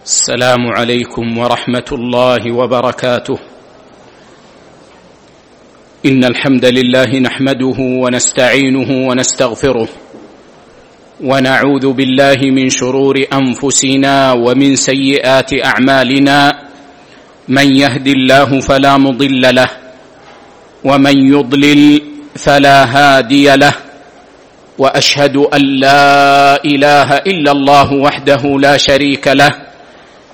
السلام عليكم ورحمة الله وبركاته. إن الحمد لله نحمده ونستعينه ونستغفره ونعوذ بالله من شرور أنفسنا ومن سيئات أعمالنا. من يهد الله فلا مضل له ومن يضلل فلا هادي له. وأشهد أن لا إله إلا الله وحده لا شريك له.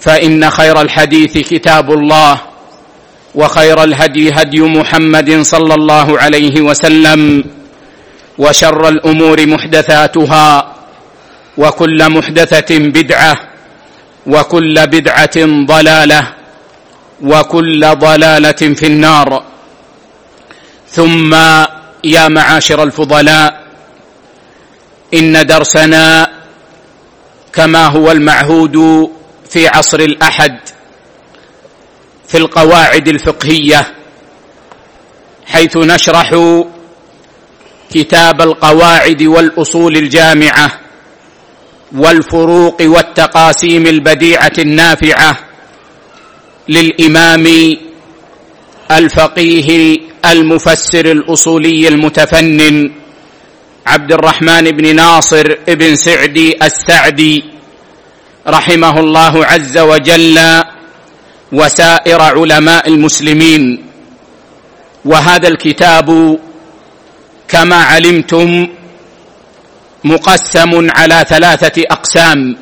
فإن خير الحديث كتاب الله وخير الهدي هدي محمد صلى الله عليه وسلم وشر الأمور محدثاتها وكل محدثة بدعة وكل بدعة ضلالة وكل ضلالة في النار. ثم يا معاشر الفضلاء إن درسنا كما هو المعهود في عصر الأحد في القواعد الفقهية حيث نشرح كتاب القواعد والأصول الجامعة والفروق والتقاسيم البديعة النافعة للإمام الفقيه المفسر الأصولي المتفنن عبد الرحمن بن ناصر بن سعدي السعدي. رحمه الله عز وجل وسائر علماء المسلمين. وهذا الكتاب كما علمتم مقسم على ثلاثة أقسام.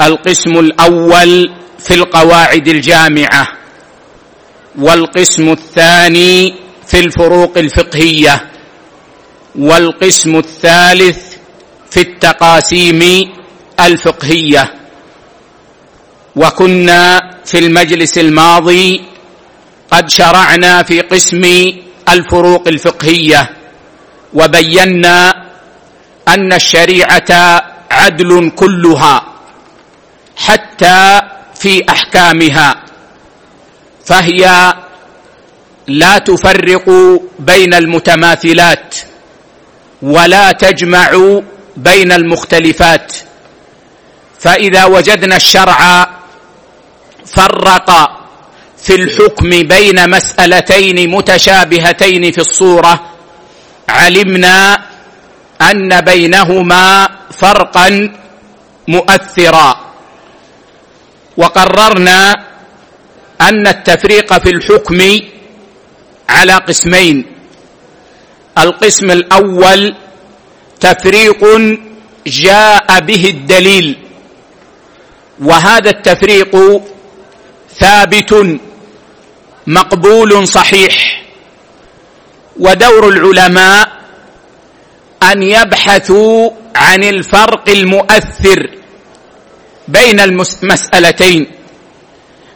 القسم الأول في القواعد الجامعة والقسم الثاني في الفروق الفقهية والقسم الثالث في التقاسيم الفقهية. وكنا في المجلس الماضي قد شرعنا في قسم الفروق الفقهية وبينا أن الشريعة عدل كلها حتى في أحكامها فهي لا تفرق بين المتماثلات ولا تجمع بين المختلفات. فإذا وجدنا الشرع فرق في الحكم بين مسألتين متشابهتين في الصورة علمنا أن بينهما فرقا مؤثرا. وقررنا أن التفريق في الحكم على قسمين. القسم الأول تفريق جاء به الدليل. وهذا التفريق ثابت مقبول صحيح. ودور العلماء أن يبحثوا عن الفرق المؤثر بين المسألتين.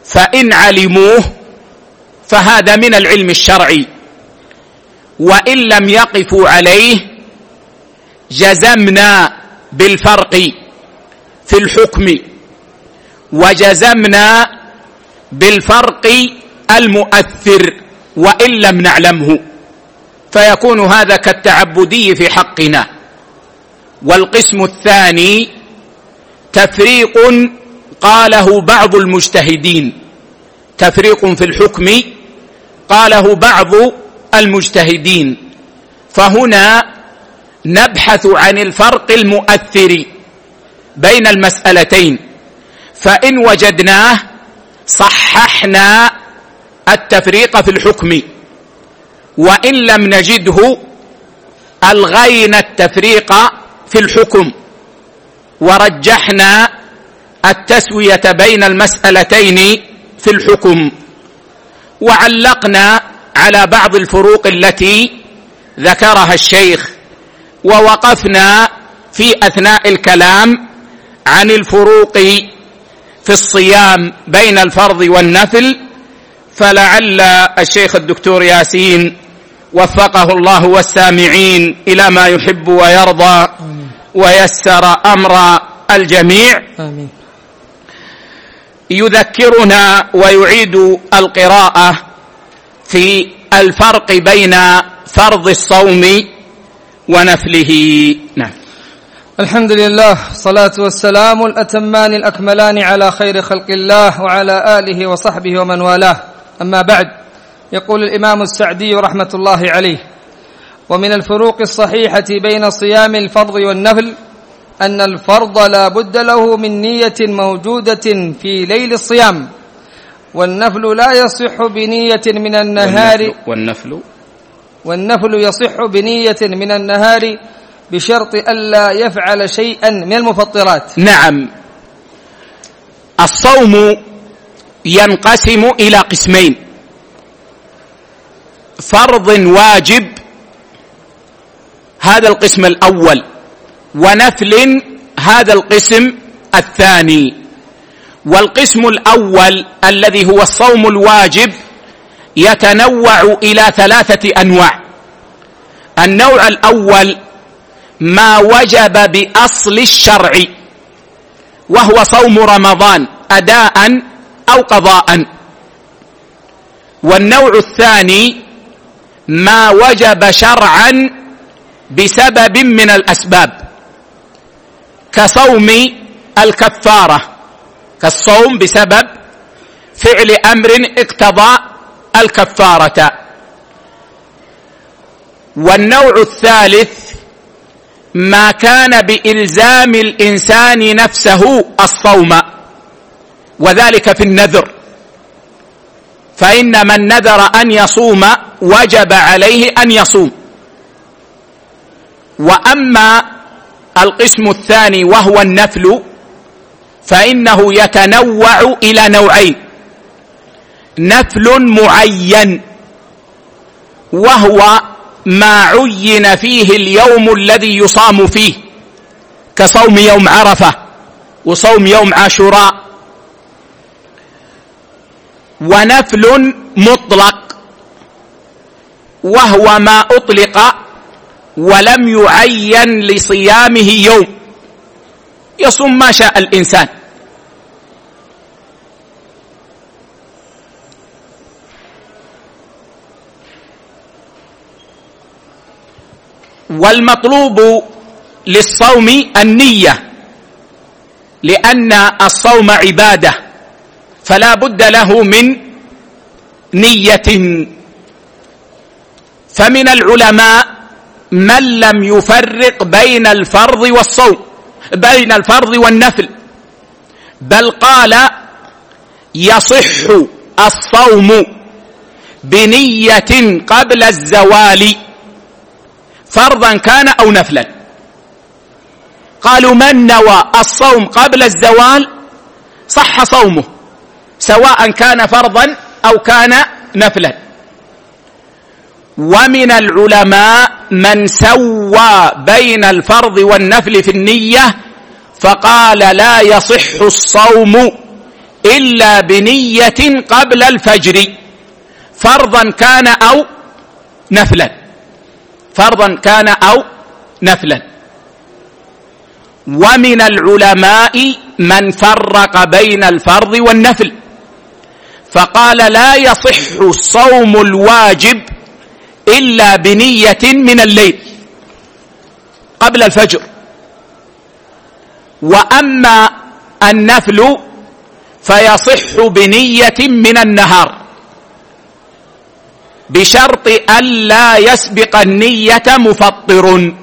فإن علموه فهذا من العلم الشرعي. وإن لم يقفوا عليه جزمنا بالفرق في الحكم. وجزمنا بالفرق المؤثر وإن لم نعلمه. فيكون هذا كالتعبدي في حقنا. والقسم الثاني تفريق قاله بعض المجتهدين. تفريق في الحكم قاله بعض المجتهدين. فهنا نبحث عن الفرق المؤثر بين المسألتين. فإن وجدناه صححنا التفريق في الحكم. وإن لم نجده ألغينا التفريق في الحكم. ورجحنا التسوية بين المسألتين في الحكم. وعلقنا على بعض الفروق التي ذكرها الشيخ. ووقفنا في أثناء الكلام عن الفروق في الصيام بين الفرض والنفل فلعل الشيخ الدكتور ياسين وفقه الله والسامعين إلى ما يحب ويرضى ويسر أمر الجميع. آمين. يذكرنا ويعيد القراءة في الفرق بين فرض الصوم ونفله. نعم. الحمد لله الصلاة والسلام الأتمان الأكملان على خير خلق الله وعلى آله وصحبه ومن والاه. أما بعد يقول الإمام السعدي رحمة الله عليه ومن الفروق الصحيحة بين صيام الفرض والنفل أن الفرض لا بد له من نية موجودة في ليل الصيام والنفل لا يصح بنية من النهار والنفل؟ والنفل يصح بنية من النهار بشرط ألا يفعل شيئا من المفطرات. نعم. الصوم ينقسم إلى قسمين. فرض واجب هذا القسم الأول ونفل هذا القسم الثاني. والقسم الأول الذي هو الصوم الواجب يتنوع إلى ثلاثة أنواع. النوع الأول ما وجب بأصل الشرع وهو صوم رمضان اداء أو قضاء. والنوع الثاني ما وجب شرعا بسبب من الأسباب كصوم الكفارة كالصوم بسبب فعل أمر اقتضى الكفارة. والنوع الثالث ما كان بإلزام الإنسان نفسه الصوم وذلك في النذر. فإن من نذر أن يصوم وجب عليه أن يصوم. وأما القسم الثاني وهو النفل فإنه يتنوع إلى نوعين. نفل معين وهو ما عين فيه اليوم الذي يصام فيه كصوم يوم عرفة وصوم يوم عاشوراء. ونفل مطلق وهو ما أطلق ولم يعين لصيامه يوم. يصوم ما شاء الإنسان. والمطلوب للصوم النية لأن الصوم عبادة فلا بد له من نية. فمن العلماء من لم يفرق بين الفرض والصوم بين الفرض والنفل بل قال يصح الصوم بنية قبل الزوال. فرضا كان أو نفلا. قالوا من نوى الصوم قبل الزوال صح صومه سواء كان فرضا أو كان نفلا. ومن العلماء من سوى بين الفرض والنفل في النية فقال لا يصح الصوم إلا بنية قبل الفجر فرضا كان أو نفلا. فرضا كان أو نفلا. ومن العلماء من فرق بين الفرض والنفل. فقال لا يصح الصوم الواجب إلا بنية من الليل قبل الفجر. وأما النفل فيصح بنية من النهار. بشرط الا يسبق النية مفطر.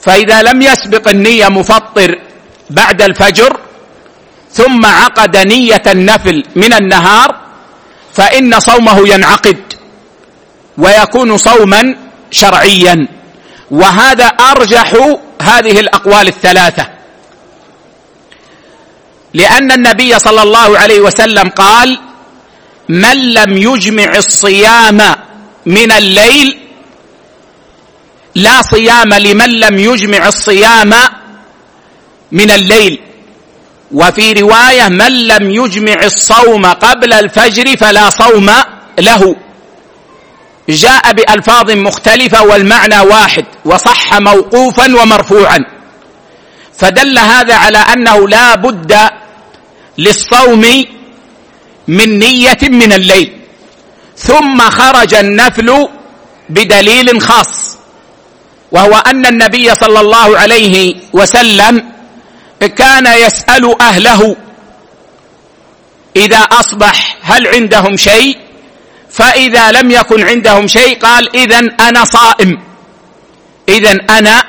فإذا لم يسبق النية مفطر بعد الفجر ثم عقد نية النفل من النهار فإن صومه ينعقد ويكون صوما شرعيا. وهذا أرجح هذه الأقوال الثلاثة. لأن النبي صلى الله عليه وسلم قال من لم يجمع الصيام من الليل لا صيام لمن لم يجمع الصيام من الليل. وفي رواية من لم يجمع الصوم قبل الفجر فلا صوم له. جاء بألفاظ مختلفة والمعنى واحد وصح موقوفا ومرفوعا. فدل هذا على أنه لا بد للصوم من نية من الليل. ثم خرج النفل بدليل خاص وهو أن النبي صلى الله عليه وسلم كان يسأل أهله إذا أصبح هل عندهم شيء؟ فإذا لم يكن عندهم شيء قال اذا أنا صائم. اذا أنا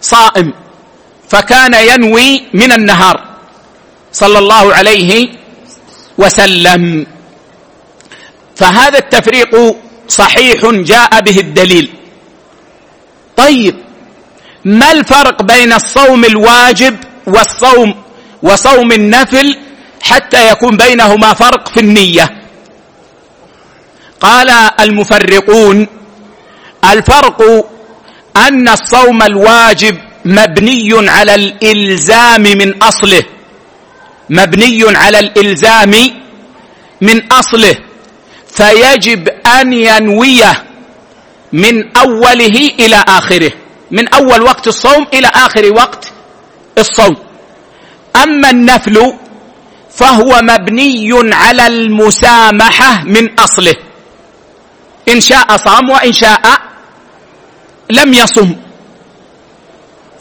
صائم. فكان ينوي من النهار. صلى الله عليه وسلم. فهذا التفريق صحيح جاء به الدليل. طيب ما الفرق بين الصوم الواجب والصوم وصوم النفل حتى يكون بينهما فرق في النية؟ قال المفرقون الفرق أن الصوم الواجب مبني على الإلزام من أصله. مبني على الإلزام من أصله فيجب أن ينويه من أوله إلى آخره من أول وقت الصوم إلى آخر وقت الصوم. أما النفل فهو مبني على المسامحة من أصله إن شاء صام وإن شاء لم يصم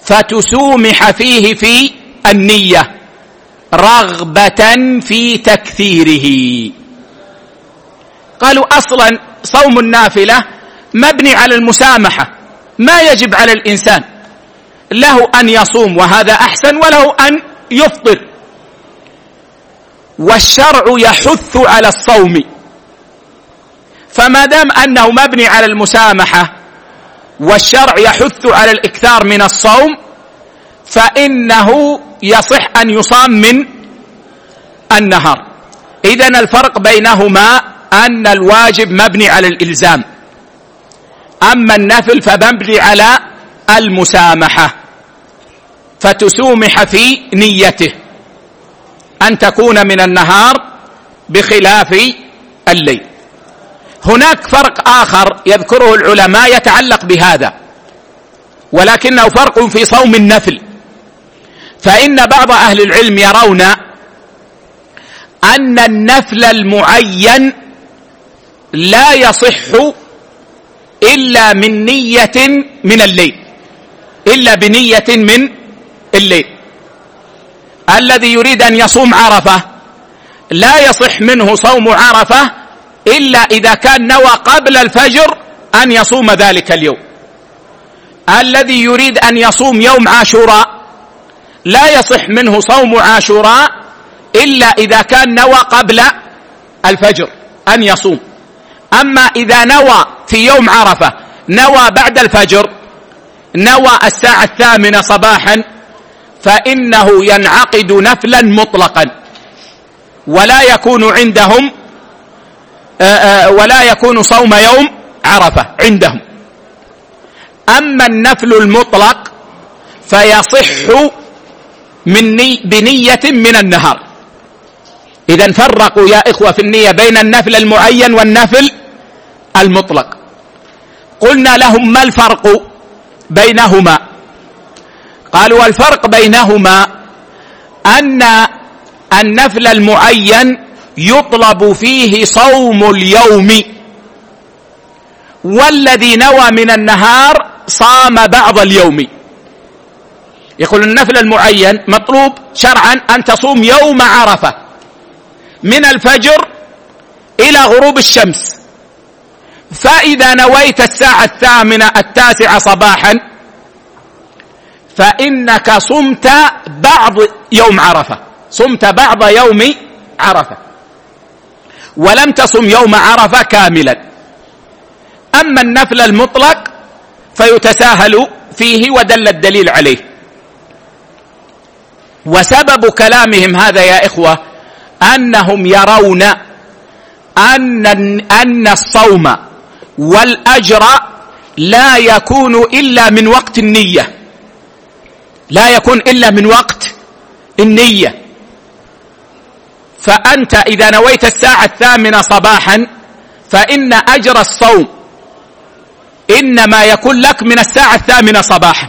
فتسومح فيه في النية. رغبة في تكثيره. قالوا أصلا صوم النافلة مبني على المسامحة ما يجب على الإنسان. له أن يصوم وهذا أحسن وله أن يفطر. والشرع يحث على الصوم. فما دام أنه مبني على المسامحة والشرع يحث على الإكثار من الصوم فإنه يصح أن يصام من النهار. اذا الفرق بينهما أن الواجب مبني على الإلزام. أما النفل فمبني على المسامحة فتسومح في نيته أن تكون من النهار بخلاف الليل. هناك فرق آخر يذكره العلماء يتعلق بهذا ولكنه فرق في صوم النفل. فإن بعض أهل العلم يرون أن النفل المعين لا يصح إلا من نية من الليل إلا بنية من الليل. الذي يريد أن يصوم عرفة لا يصح منه صوم عرفة إلا إذا كان نوى قبل الفجر أن يصوم ذلك اليوم. الذي يريد أن يصوم يوم عاشوراء لا يصح منه صوم عاشوراء إلا إذا كان نوى قبل الفجر أن يصوم. أما إذا نوى في يوم عرفة نوى بعد الفجر نوى الساعة الثامنة صباحا فإنه ينعقد نفلا مطلقا. ولا يكون عندهم آه، آه، ولا يكون صوم يوم عرفة عندهم. أما النفل المطلق فيصح من ني بنية من النهار اذا فرقوا يا إخوة في النية بين النفل المعين والنفل المطلق. قلنا لهم ما الفرق بينهما؟ قالوا الفرق بينهما أن النفل المعين يطلب فيه صوم اليوم. والذي نوى من النهار صام بعض اليوم. يقول النفل المعين مطلوب شرعا أن تصوم يوم عرفة من الفجر إلى غروب الشمس. فإذا نويت الساعة الثامنة التاسعة صباحا فإنك صمت بعض يوم عرفة. صمت بعض يوم عرفة. ولم تصم يوم عرفة كاملا. أما النفل المطلق فيتساهل فيه ودل الدليل عليه. وسبب كلامهم هذا يا إخوة أنهم يرون أن أن الصوم والأجر لا يكون إلا من وقت النية. لا يكون إلا من وقت النية. فأنت إذا نويت الساعة الثامنة صباحا فإن أجر الصوم إنما يكون لك من الساعة الثامنة صباحا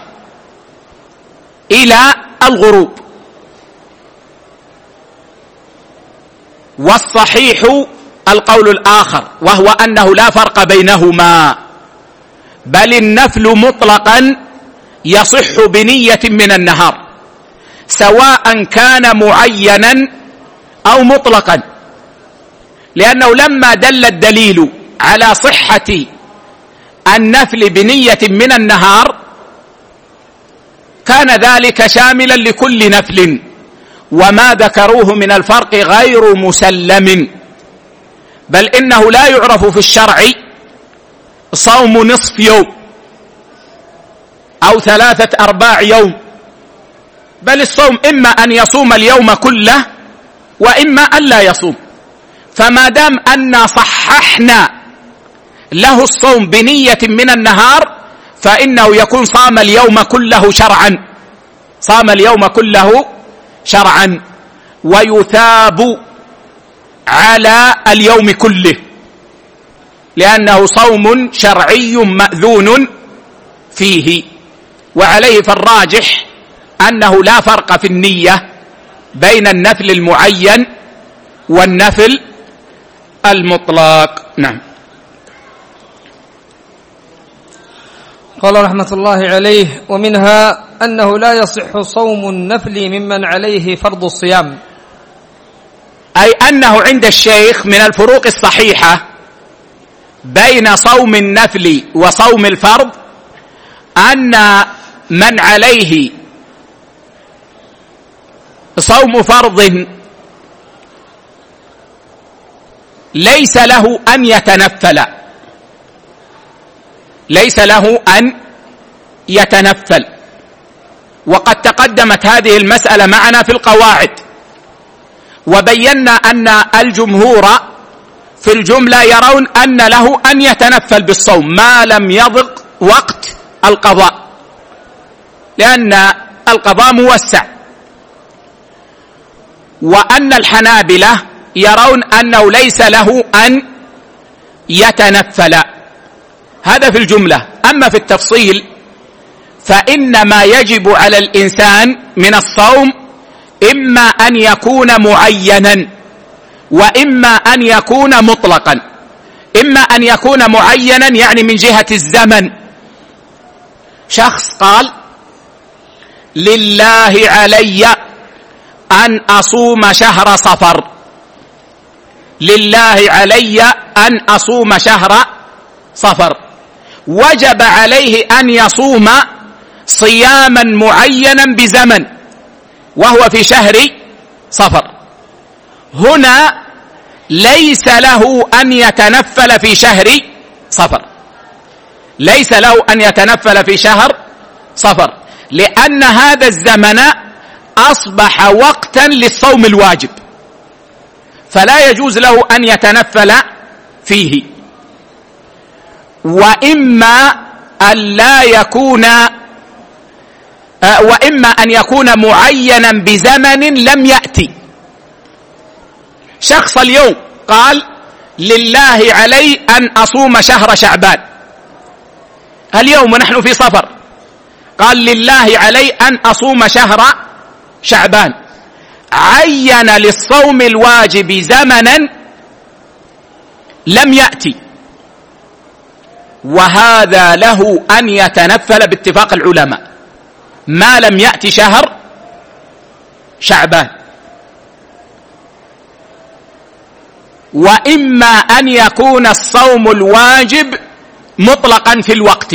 إلى الغروب. والصحيح القول الآخر وهو أنه لا فرق بينهما. بل النفل مطلقا يصح بنية من النهار سواء كان معينا أو مطلقا. لأنه لما دل الدليل على صحة النفل بنية من النهار كان ذلك شاملا لكل نفل. وما ذكروه من الفرق غير مسلم. بل إنه لا يعرف في الشرع صوم نصف يوم أو ثلاثة أرباع يوم. بل الصوم إما أن يصوم اليوم كله وإما أن لا يصوم. فما دام أن صححنا له الصوم بنية من النهار فإنه يكون صام اليوم كله شرعا. صام اليوم كله شرعا ويثاب على اليوم كله. لأنه صوم شرعي مأذون فيه. وعليه فالراجح أنه لا فرق في النية بين النفل المعين والنفل المطلق. نعم. قال رحمة الله عليه ومنها أنه لا يصح صوم النفل ممن عليه فرض الصيام. أي أنه عند الشيخ من الفروق الصحيحة بين صوم النفل وصوم الفرض أن من عليه صوم فرض ليس له أن يتنفل. ليس له أن يتنفل. وقد تقدمت هذه المسألة معنا في القواعد. وبينا أن الجمهور في الجملة يرون أن له أن يتنفل بالصوم ما لم يضق وقت القضاء لأن القضاء موسع. وأن الحنابلة يرون أنه ليس له أن يتنفل. هذا في الجملة. أما في التفصيل فإن ما يجب على الإنسان من الصوم إما أن يكون معينا وإما أن يكون مطلقا. إما أن يكون معينا يعني من جهة الزمن. شخص قال لله علي أن أصوم شهر صفر. لله علي أن أصوم شهر صفر. وجب عليه أن يصوم صياما معينا بزمن وهو في شهر صفر. هنا ليس له أن يتنفل في شهر صفر. ليس له أن يتنفل في شهر صفر. لأن هذا الزمن أصبح وقتا للصوم الواجب. فلا يجوز له أن يتنفل فيه. وإما أن لا يكون آه، وإما أن يكون معينا بزمن لم يأتي. شخص اليوم قال لله علي أن أصوم شهر شعبان. اليوم ونحن في صفر. قال لله علي أن أصوم شهر شعبان. عين للصوم الواجب زمنا لم يأتي. وهذا له أن يتنفل باتفاق العلماء. ما لم يأتي شهر شعبان. وإما أن يكون الصوم الواجب مطلقا في الوقت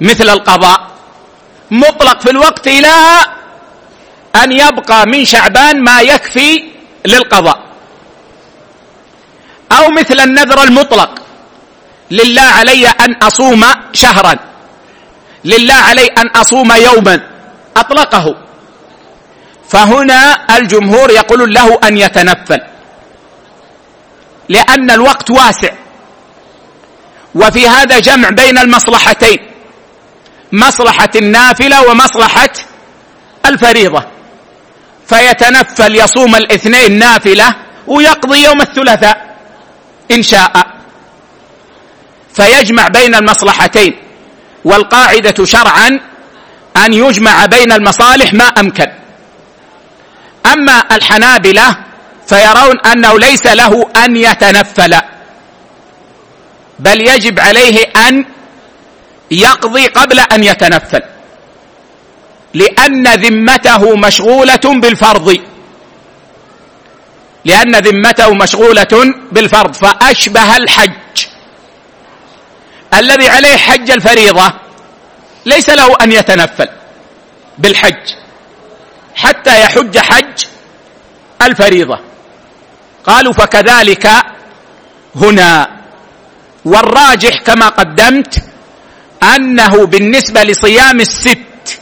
مثل القضاء. مطلق في الوقت إلى أن يبقى من شعبان ما يكفي للقضاء. أو مثل النذر المطلق لله علي أن أصوم شهرا. لله علي أن أصوم يوما أطلقه. فهنا الجمهور يقول له أن يتنفل. لأن الوقت واسع. وفي هذا جمع بين المصلحتين. مصلحة النافلة ومصلحة الفريضة. فيتنفل يصوم الاثنين نافلة ويقضي يوم الثلاثاء إن شاء. فيجمع بين المصلحتين. والقاعدة شرعا أن يجمع بين المصالح ما أمكن. أما الحنابلة فيرون أنه ليس له أن يتنفل بل يجب عليه أن يقضي قبل أن يتنفل لأن ذمته مشغولة بالفرض. لأن ذمته مشغولة بالفرض فأشبه الحج. الذي عليه حج الفريضة ليس له أن يتنفل بالحج حتى يحج حج الفريضة. قالوا فكذلك هنا. والراجح كما قدمت أنه بالنسبة لصيام الست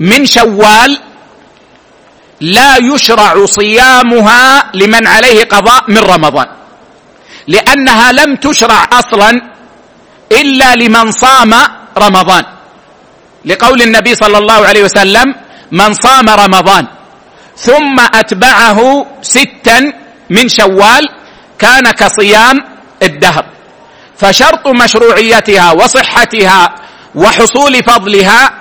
من شوال لا يشرع صيامها لمن عليه قضاء من رمضان لأنها لم تشرع أصلا إلا لمن صام رمضان. لقول النبي صلى الله عليه وسلم من صام رمضان. ثم أتبعه ستا من شوال كان كصيام الدهر. فشرط مشروعيتها وصحتها وحصول فضلها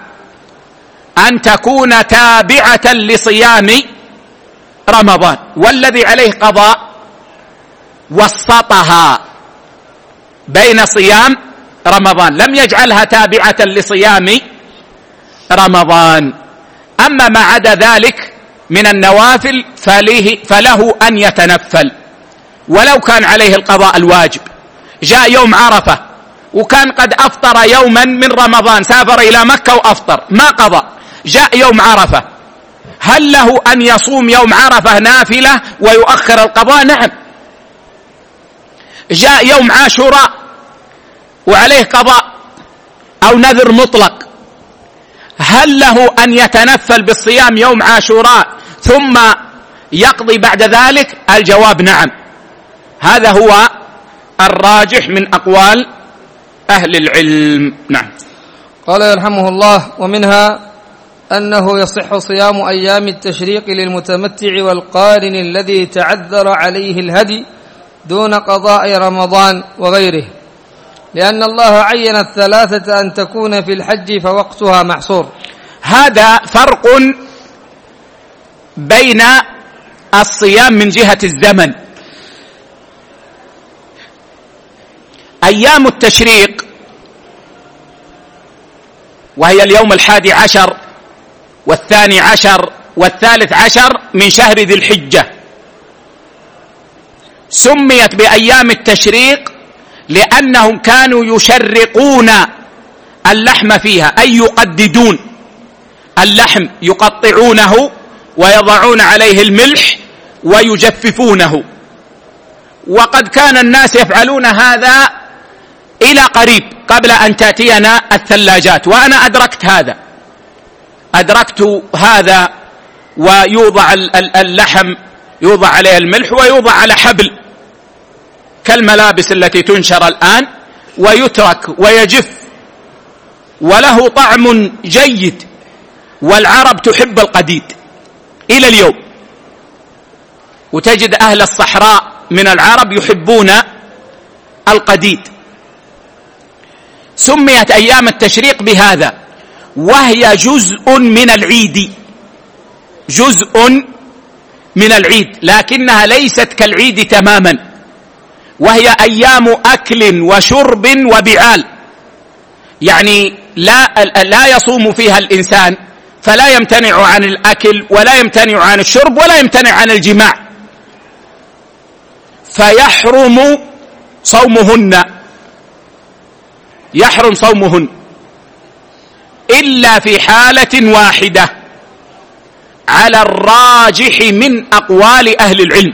أن تكون تابعة لصيام رمضان. والذي عليه قضاء وسطها بين صيام رمضان. لم يجعلها تابعة لصيام رمضان. أما ما عدا ذلك من النوافل فله, فله أن يتنفل. ولو كان عليه القضاء الواجب. جاء يوم عرفة وكان قد أفطر يوما من رمضان سافر إلى مكة وأفطر. ما قضى. جاء يوم عرفة. هل له أن يصوم يوم عرفة نافلة ويؤخر القضاء؟ نعم. جاء يوم عاشوراء وعليه قضاء أو نذر مطلق. هل له أن يتنفل بالصيام يوم عاشوراء ثم يقضي بعد ذلك؟ الجواب نعم. هذا هو الراجح من أقوال أهل العلم. نعم. قال يرحمه الله ومنها أنه يصح صيام أيام التشريق للمتمتع والقارن الذي تعذر عليه الهدي دون قضاء رمضان وغيره. لأن الله عين الثلاثة أن تكون في الحج فوقتها محصور. هذا فرق بين الصيام من جهة الزمن. أيام التشريق وهي اليوم الحادي عشر والثاني عشر والثالث عشر من شهر ذي الحجة. سميت بأيام التشريق لأنهم كانوا يشرقون اللحم فيها أي يقددون. اللحم يقطعونه ويضعون عليه الملح ويجففونه. وقد كان الناس يفعلون هذا إلى قريب قبل أن تأتينا الثلاجات وأنا أدركت هذا. أدركت هذا ويوضع اللحم يوضع عليه الملح ويوضع على حبل. كالملابس التي تنشر الآن ويترك ويجف. وله طعم جيد والعرب تحب القديد إلى اليوم. وتجد أهل الصحراء من العرب يحبون القديد. سميت أيام التشريق بهذا وهي جزء من العيد. جزء من العيد لكنها ليست كالعيد تماما. وهي أيام أكل وشرب وبعال. يعني لا لا يصوم فيها الإنسان فلا يمتنع عن الأكل ولا يمتنع عن الشرب ولا يمتنع عن الجماع. فيحرم صومهن. يحرم صومهن. إلا في حالة واحدة. على الراجح من أقوال أهل العلم.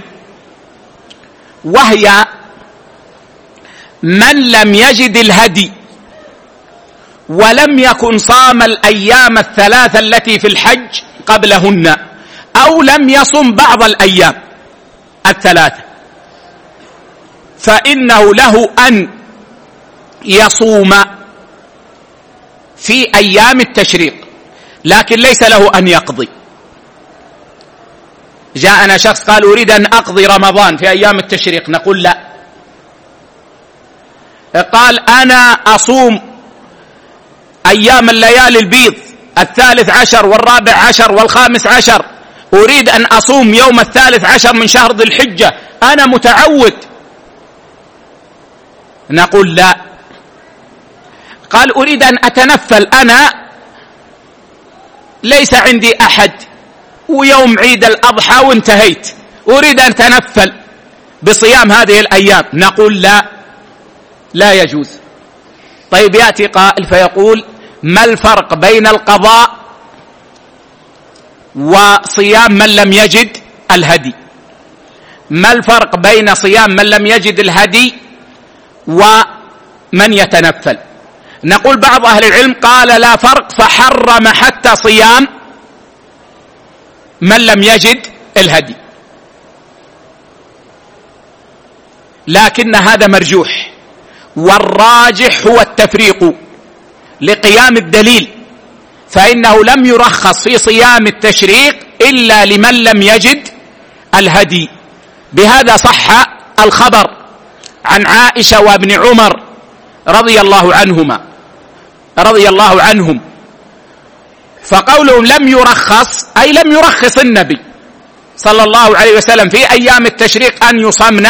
وهي من لم يجد الهدي ولم يكن صام الأيام الثلاثة التي في الحج قبلهن أو لم يصم بعض الأيام الثلاثة فإنه له أن يصوم في أيام التشريق لكن ليس له أن يقضي. جاءنا شخص قال أريد أن أقضي رمضان في أيام التشريق نقول لا. قال أنا أصوم أيام الليالي البيض الثالث عشر والرابع عشر والخامس عشر. أريد أن أصوم يوم الثالث عشر من شهر ذي الحجة. أنا متعود. نقول لا. قال أريد أن أتنفل. أنا ليس عندي أحد. ويوم عيد الأضحى وانتهيت. أريد أن أتنفل بصيام هذه الأيام. نقول لا. لا يجوز. طيب يأتي قائل فيقول ما الفرق بين القضاء وصيام من لم يجد الهدي؟ ما الفرق بين صيام من لم يجد الهدي ومن يتنفل؟ نقول بعض أهل العلم قال لا فرق فحرم حتى صيام من لم يجد الهدي. لكن هذا مرجوح. والراجح هو التفريق لقيام الدليل فإنه لم يرخص في صيام التشريق إلا لمن لم يجد الهدي. بهذا صح الخبر عن عائشة وابن عمر رضي الله عنهما رضي الله عنهم. فقولهم لم يرخص أي لم يرخص النبي صلى الله عليه وسلم في أيام التشريق أن يصمن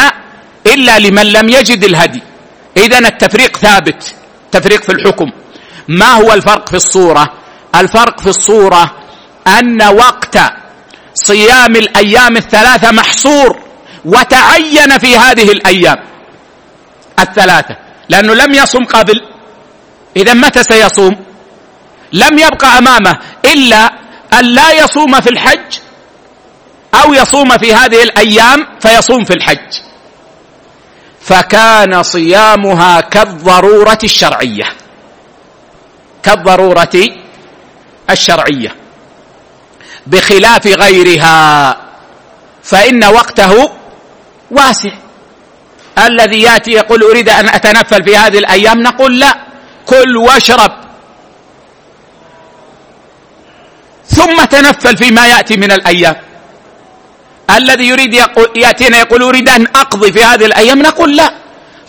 إلا لمن لم يجد الهدي. اذا التفريق ثابت تفريق في الحكم. ما هو الفرق في الصورة؟ الفرق في الصورة أن وقت صيام الأيام الثلاثة محصور وتعين في هذه الأيام الثلاثة لأنه لم يصم قبل. اذا متى سيصوم؟ لم يبقى أمامه إلا أن لا يصوم في الحج أو يصوم في هذه الأيام فيصوم في الحج. فكان صيامها كالضرورة الشرعية. كالضرورة الشرعية. بخلاف غيرها فإن وقته واسع. الذي يأتي يقول أريد أن أتنفل في هذه الأيام نقول لا كل واشرب. ثم تنفل فيما يأتي من الأيام. الذي يريد يقول يأتينا يقول أريد أن أقضي في هذه الأيام؟ نقول لا.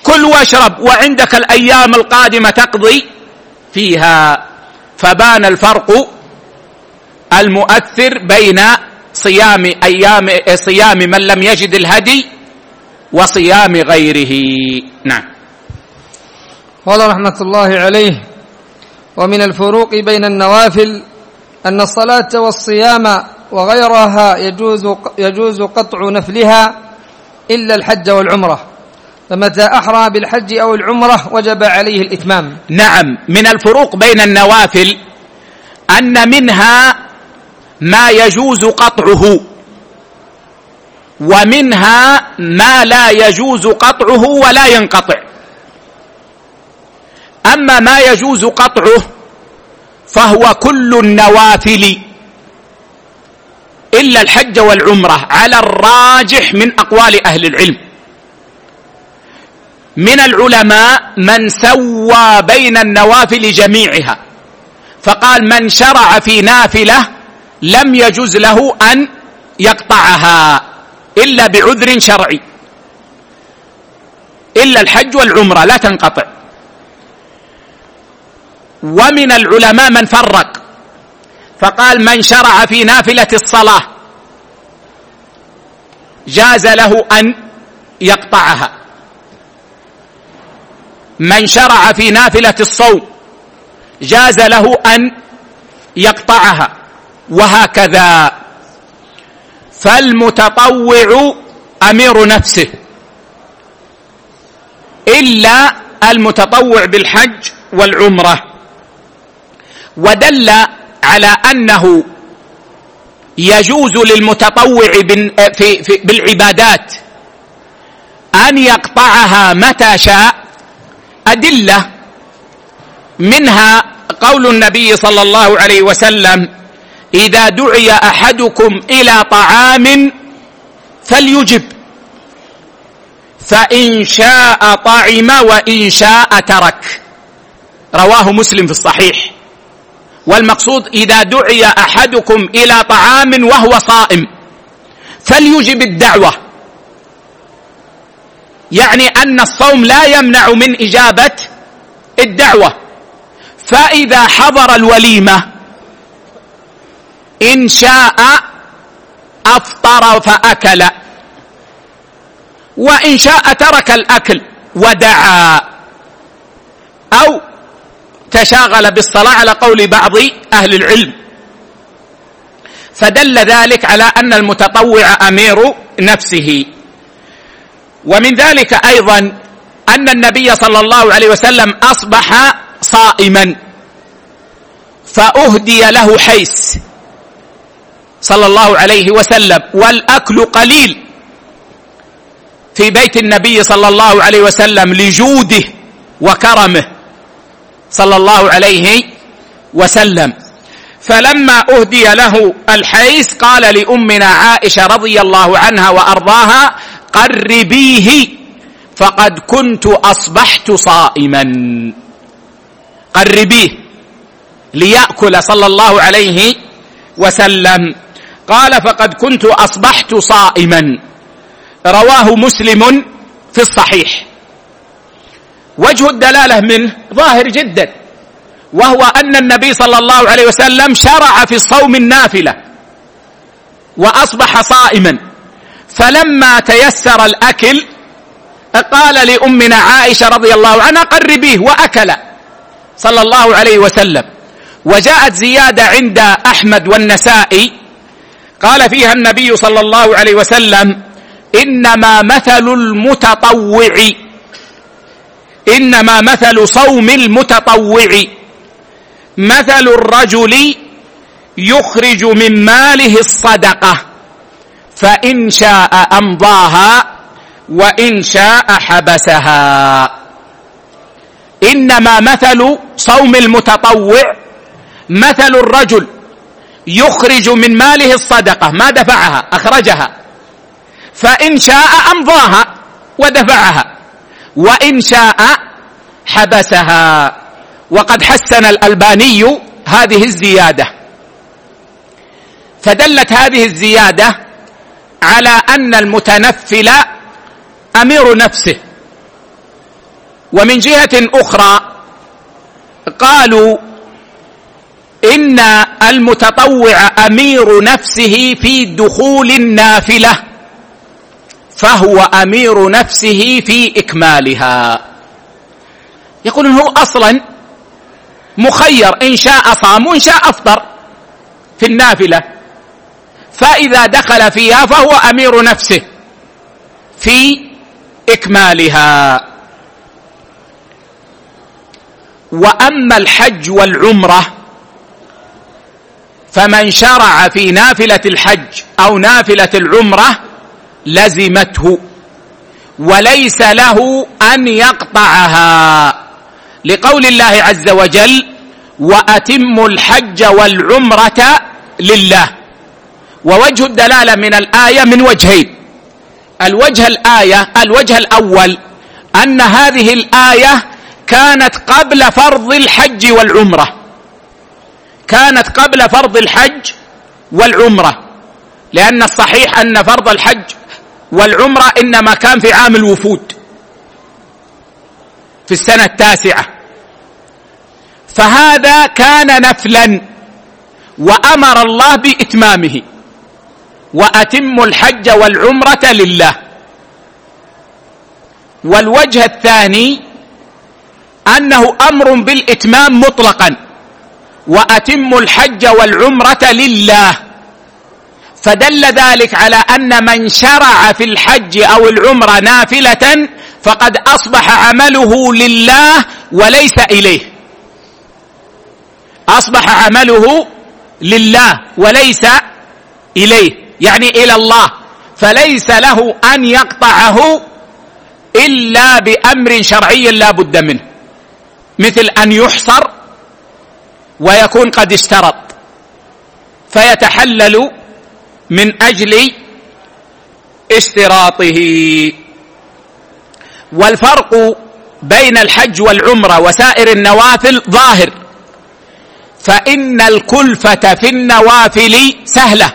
كل واشرب وعندك الأيام القادمة تقضي فيها. فبان الفرق المؤثر بين صيام أيام صيام من لم يجد الهدي وصيام غيره. نعم. قال رحمة الله عليه. ومن الفروق بين النوافل أن الصلاة والصيام وغيرها يجوز يجوز قطع نفلها إلا الحج والعمرة. فمتى أحرى بالحج أو العمرة وجب عليه الإتمام. نعم من الفروق بين النوافل أن منها ما يجوز قطعه ومنها ما لا يجوز قطعه ولا ينقطع. أما ما يجوز قطعه فهو كل النوافل. إلا الحج والعمرة على الراجح من أقوال أهل العلم. من العلماء من سوى بين النوافل جميعها فقال من شرع في نافلة لم يجوز له أن يقطعها إلا بعذر شرعي. إلا الحج والعمرة لا تنقطع. ومن العلماء من فرق فقال من شرع في نافلة الصلاة جاز له أن يقطعها. من شرع في نافلة الصوم جاز له أن يقطعها وهكذا. فالمتطوع أمير نفسه إلا المتطوع بالحج والعمرة ودل على أنه يجوز للمتطوع في في بالعبادات أن يقطعها متى شاء. أدلة منها قول النبي صلى الله عليه وسلم إذا دعي أحدكم إلى طعام فليجب فإن شاء طعم وإن شاء ترك. رواه مسلم في الصحيح. والمقصود إذا دعي أحدكم إلى طعام وهو صائم فليجب الدعوة. يعني أن الصوم لا يمنع من إجابة الدعوة. فإذا حضر الوليمة إن شاء أفطر فأكل وإن شاء ترك الأكل ودعا أو تشاغل بالصلاة على قول بعض أهل العلم. فدل ذلك على أن المتطوع أمير نفسه. ومن ذلك أيضا أن النبي صلى الله عليه وسلم أصبح صائما. فأهدي له حيس صلى الله عليه وسلم والأكل قليل في بيت النبي صلى الله عليه وسلم لجوده وكرمه. صلى الله عليه وسلم. فلما أهدي له الحيس قال لأمنا عائشة رضي الله عنها وأرضاها قربيه فقد كنت أصبحت صائما. قربيه ليأكل صلى الله عليه وسلم. قال فقد كنت أصبحت صائما. رواه مسلم في الصحيح. وجه الدلالة منه ظاهر جدا وهو أن النبي صلى الله عليه وسلم شرع في الصوم النافلة وأصبح صائما. فلما تيسر الأكل قال لأمنا عائشة رضي الله عنها قربيه وأكل صلى الله عليه وسلم. وجاءت زيادة عند أحمد والنسائي قال فيها النبي صلى الله عليه وسلم إنما مثل المتطوع. إنما مثل صوم المتطوع. مثل الرجل يخرج من ماله الصدقة فإن شاء أمضاها وإن شاء حبسها. إنما مثل صوم المتطوع مثل الرجل يخرج من ماله الصدقة ما دفعها أخرجها فإن شاء أمضاها ودفعها. وإن شاء حبسها. وقد حسن الألباني هذه الزيادة. فدلت هذه الزيادة على أن المتنفل أمير نفسه. ومن جهة أخرى قالوا إن المتطوع أمير نفسه في دخول النافلة. فهو أمير نفسه في إكمالها. يقول هو أصلا مخير إن شاء صام وإن شاء أفطر في النافلة. فإذا دخل فيها فهو أمير نفسه في إكمالها. وأما الحج والعمرة فمن شرع في نافلة الحج أو نافلة العمرة لزمته وليس له أن يقطعها. لقول الله عز وجل واتموا الحج والعمرة لله. ووجه الدلالة من الآية من وجهين. الوجه الآية الوجه الأول أن هذه الآية كانت قبل فرض الحج والعمرة. كانت قبل فرض الحج والعمرة. لأن الصحيح أن فرض الحج والعمرة إنما كان في عام الوفود في السنة التاسعة. فهذا كان نفلا وأمر الله بإتمامه واتموا الحج والعمرة لله. والوجه الثاني أنه أمر بالإتمام مطلقا واتموا الحج والعمرة لله. فدل ذلك على أن من شرع في الحج أو العمرة نافلة فقد أصبح عمله لله وليس إليه. أصبح عمله لله وليس إليه يعني إلى الله فليس له أن يقطعه إلا بأمر شرعي لا بد منه مثل أن يحصر ويكون قد اشترط فيتحلل من أجل اشتراطه. والفرق بين الحج والعمرة وسائر النوافل ظاهر. فإن الكلفة في النوافل سهلة.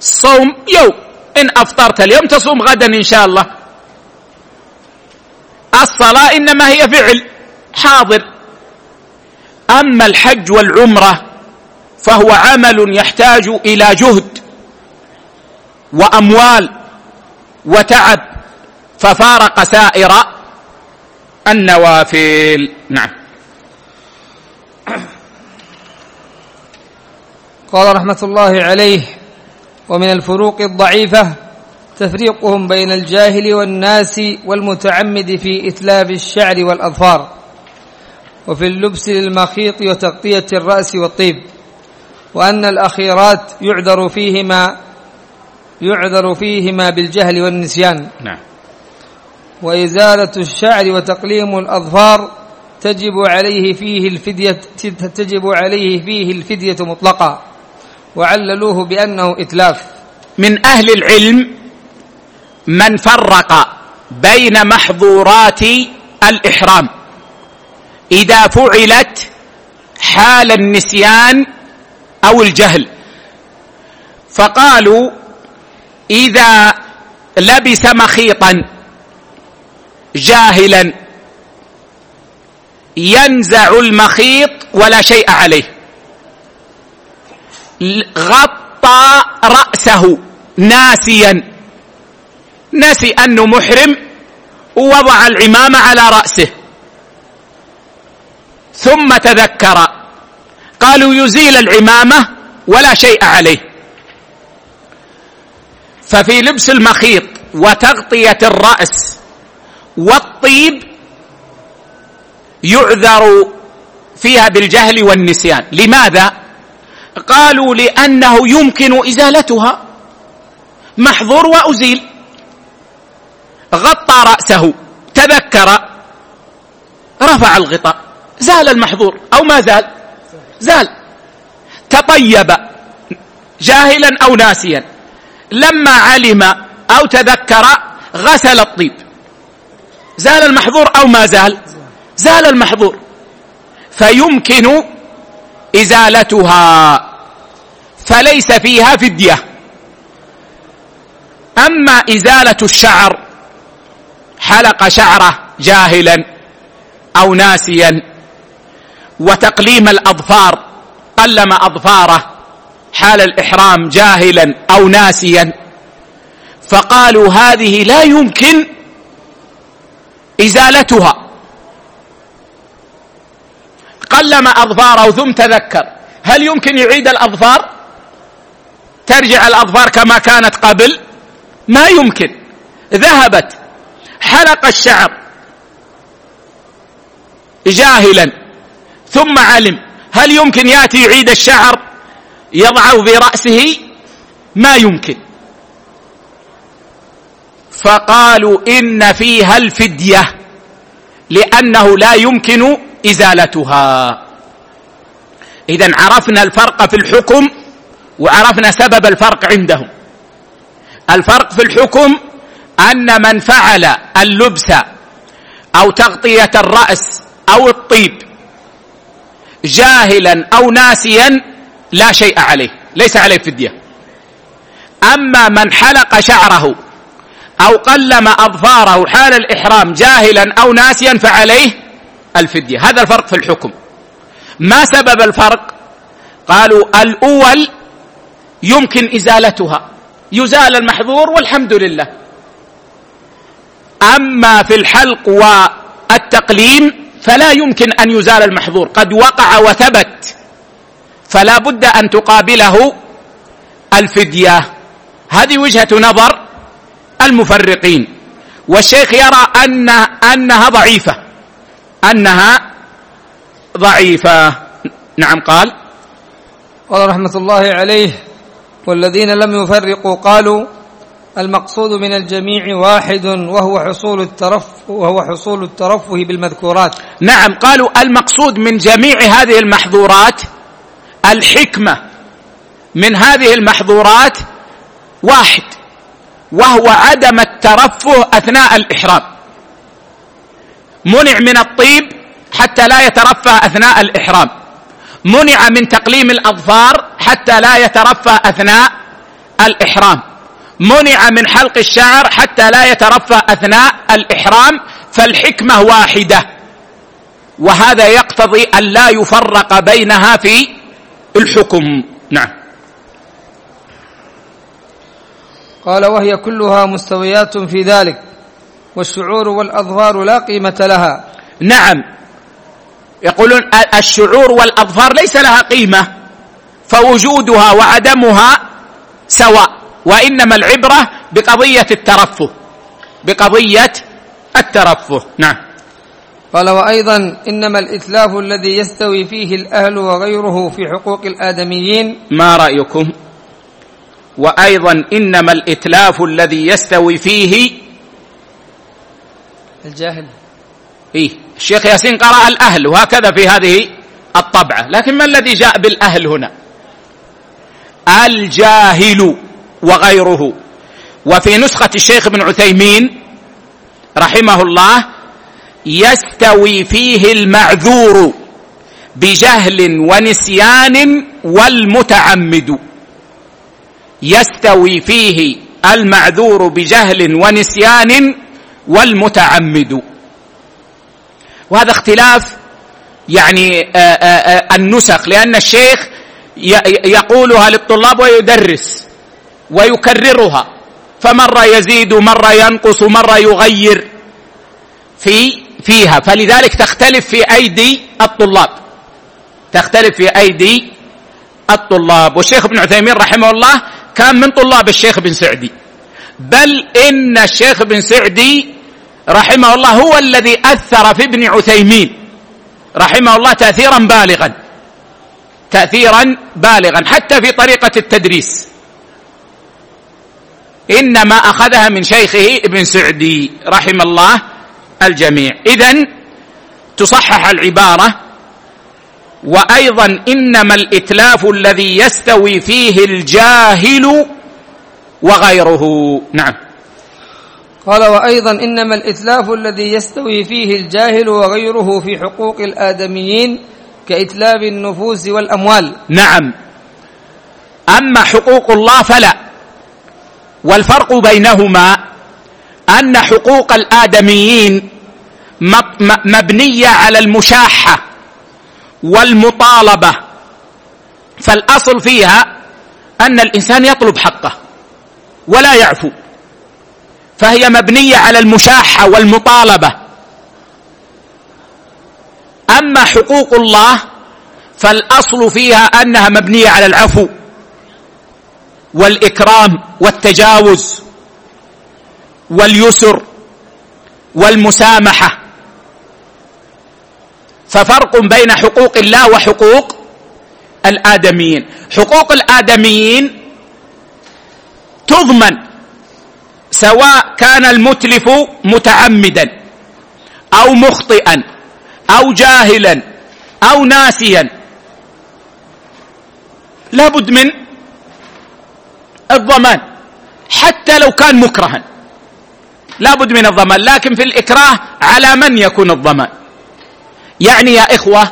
الصوم يوم. إن أفطرت اليوم تصوم غدا إن شاء الله. الصلاة إنما هي فعل حاضر. أما الحج والعمرة فهو عمل يحتاج إلى جهد وأموال وتعب ففارق سائر النوافل. نعم. قال رحمة الله عليه ومن الفروق الضعيفة تفريقهم بين الجاهل والناس والمتعمد في اتلاف الشعر والأظفار وفي اللبس للمخيط وتغطية الرأس والطيب. وأن الأخيرات يعذر فيهما يعذر فيهما بالجهل والنسيان. نعم. وإزالة الشعر وتقليم الأظفار تجب عليه فيه الفدية تجب عليه فيه الفدية مطلقا. وعللوه بأنه إتلاف. من أهل العلم من فرق بين محظورات الإحرام. إذا فعلت حال النسيان أو الجهل. فقالوا إذا لبس مخيطا جاهلا ينزع المخيط ولا شيء عليه. غطى رأسه ناسيا. نسي أنه محرم ووضع العمامة على رأسه. ثم تذكر قالوا يزيل العمامة ولا شيء عليه. ففي لبس المخيط وتغطية الرأس والطيب يعذر فيها بالجهل والنسيان. لماذا؟ قالوا لأنه يمكن إزالتها. محظور وأزيل. غطى رأسه تذكر رفع الغطاء زال المحظور أو ما زال. زال. تطيب جاهلا أو ناسيا. لما علم أو تذكر غسل الطيب. زال المحظور أو ما زال؟ زال المحظور. فيمكن إزالتها. فليس فيها فدية. أما إزالة الشعر حلق شعره جاهلا أو ناسيا وتقليم الأظفار قلم أظفاره حال الإحرام جاهلا أو ناسيا. فقالوا هذه لا يمكن إزالتها. قلم أظفاره ثم تذكر. هل يمكن يعيد الأظفار؟ ترجع الأظفار كما كانت قبل؟ ما يمكن. ذهبت حلق الشعر جاهلا. ثم علم. هل يمكن ياتي يعيد الشعر يضعه في راسه ما يمكن. فقالوا إن فيها الفدية لأنه لا يمكن إزالتها. اذا عرفنا الفرق في الحكم وعرفنا سبب الفرق عندهم. الفرق في الحكم أن من فعل اللبس أو تغطية الرأس أو الطيب جاهلا أو ناسيا لا شيء عليه ليس عليه فدية. أما من حلق شعره أو قلم أظفاره حال الإحرام جاهلا أو ناسيا فعليه الفدية. هذا الفرق في الحكم. ما سبب الفرق؟ قالوا الأول يمكن إزالتها. يزال المحظور والحمد لله. أما في الحلق والتقليم فلا يمكن أن يزال المحظور. قد وقع وثبت. فلا بد أن تقابله الفدية. هذه وجهة نظر المفرقين. والشيخ يرى أن أنها ضعيفة. أنها ضعيفة. نعم قال. قال رحمة الله عليه والذين لم يفرقوا قالوا المقصود من الجميع واحد وهو حصول الترفه وهو حصول الترفه بالمذكورات. نعم قالوا المقصود من جميع هذه المحظورات الحكمة. من هذه المحظورات واحد وهو عدم الترفه أثناء الإحرام. منع من الطيب حتى لا يترفه أثناء الإحرام. منع من تقليم الأظفار حتى لا يترفه أثناء الإحرام. منع من حلق الشعر حتى لا يترفه أثناء الإحرام فالحكمة واحدة. وهذا يقتضي أن لا يفرق بينها في الحكم. نعم. قال وهي كلها مستويات في ذلك والشعور والأظفار لا قيمة لها. نعم. يقولون الشعور والأظفار ليس لها قيمة فوجودها وعدمها سواء. وإنما العبرة بقضية الترفه. بقضية الترفه. نعم. قال وأيضا إنما الإتلاف الذي يستوي فيه الأهل وغيره في حقوق الآدميين. ما رأيكم؟ وأيضا إنما الإتلاف الذي يستوي فيه الجاهل. إيه. الشيخ ياسين قرأ الأهل وهكذا في هذه الطبعة. لكن ما الذي جاء بالأهل هنا؟ الجاهل. وغيره. وفي نسخة الشيخ ابن عثيمين رحمه الله يستوي فيه المعذور بجهل ونسيان والمتعمد. يستوي فيه المعذور بجهل ونسيان والمتعمد. وهذا اختلاف يعني آه، آه، آه، النسخ لأن الشيخ يقولها للطلاب ويدرس ويكررها. فمرة يزيد مرة ينقص مرة يغير. في فيها. فلذلك تختلف في أيدي الطلاب. تختلف في أيدي الطلاب. والشيخ ابن عثيمين رحمه الله كان من طلاب الشيخ بن سعدي. بل إن الشيخ بن سعدي رحمه الله هو الذي أثر في ابن عثيمين. رحمه الله تأثيرا بالغا. تأثيرا بالغا. حتى في طريقة التدريس. إنما أخذها من شيخه ابن سعدي رحم الله الجميع. إذا تصحح العبارة وأيضا إنما الإتلاف الذي يستوي فيه الجاهل وغيره. نعم. قال وأيضا إنما الإتلاف الذي يستوي فيه الجاهل وغيره في حقوق الآدميين كإتلاف النفوس والأموال. نعم. أما حقوق الله فلا. والفرق بينهما أن حقوق الآدميين مبنية على المشاحة والمطالبة. فالأصل فيها أن الإنسان يطلب حقه ولا يعفو فهي مبنية على المشاحة والمطالبة. أما حقوق الله فالأصل فيها أنها مبنية على العفو والإكرام والتجاوز واليسر والمسامحة. ففرق بين حقوق الله وحقوق الآدميين. حقوق الآدميين تضمن سواء كان المتلف متعمدا أو مخطئا أو جاهلا أو ناسيا. لابد من الضمان حتى لو كان مكرها. لابد من الضمان لكن في الإكراه على من يكون الضمان. يعني يا إخوة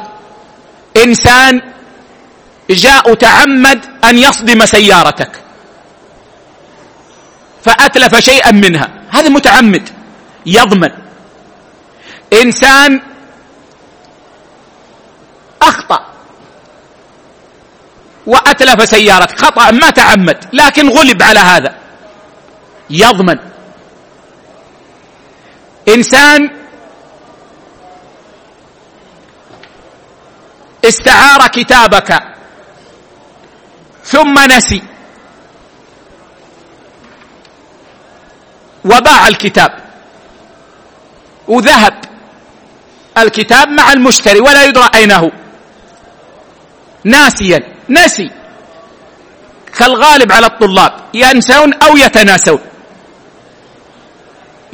إنسان جاء تعمد أن يصدم سيارتك. فأتلف شيئا منها. هذا متعمد يضمن. إنسان أخطأ. وأتلف سيارة خطأ ما تعمد. لكن غلب على هذا. يضمن. إنسان استعار كتابك ثم نسي وباع الكتاب وذهب الكتاب مع المشتري ولا يدرى أين هو ناسيا. نسي. كالغالب على الطلاب ينسون أو يتناسون.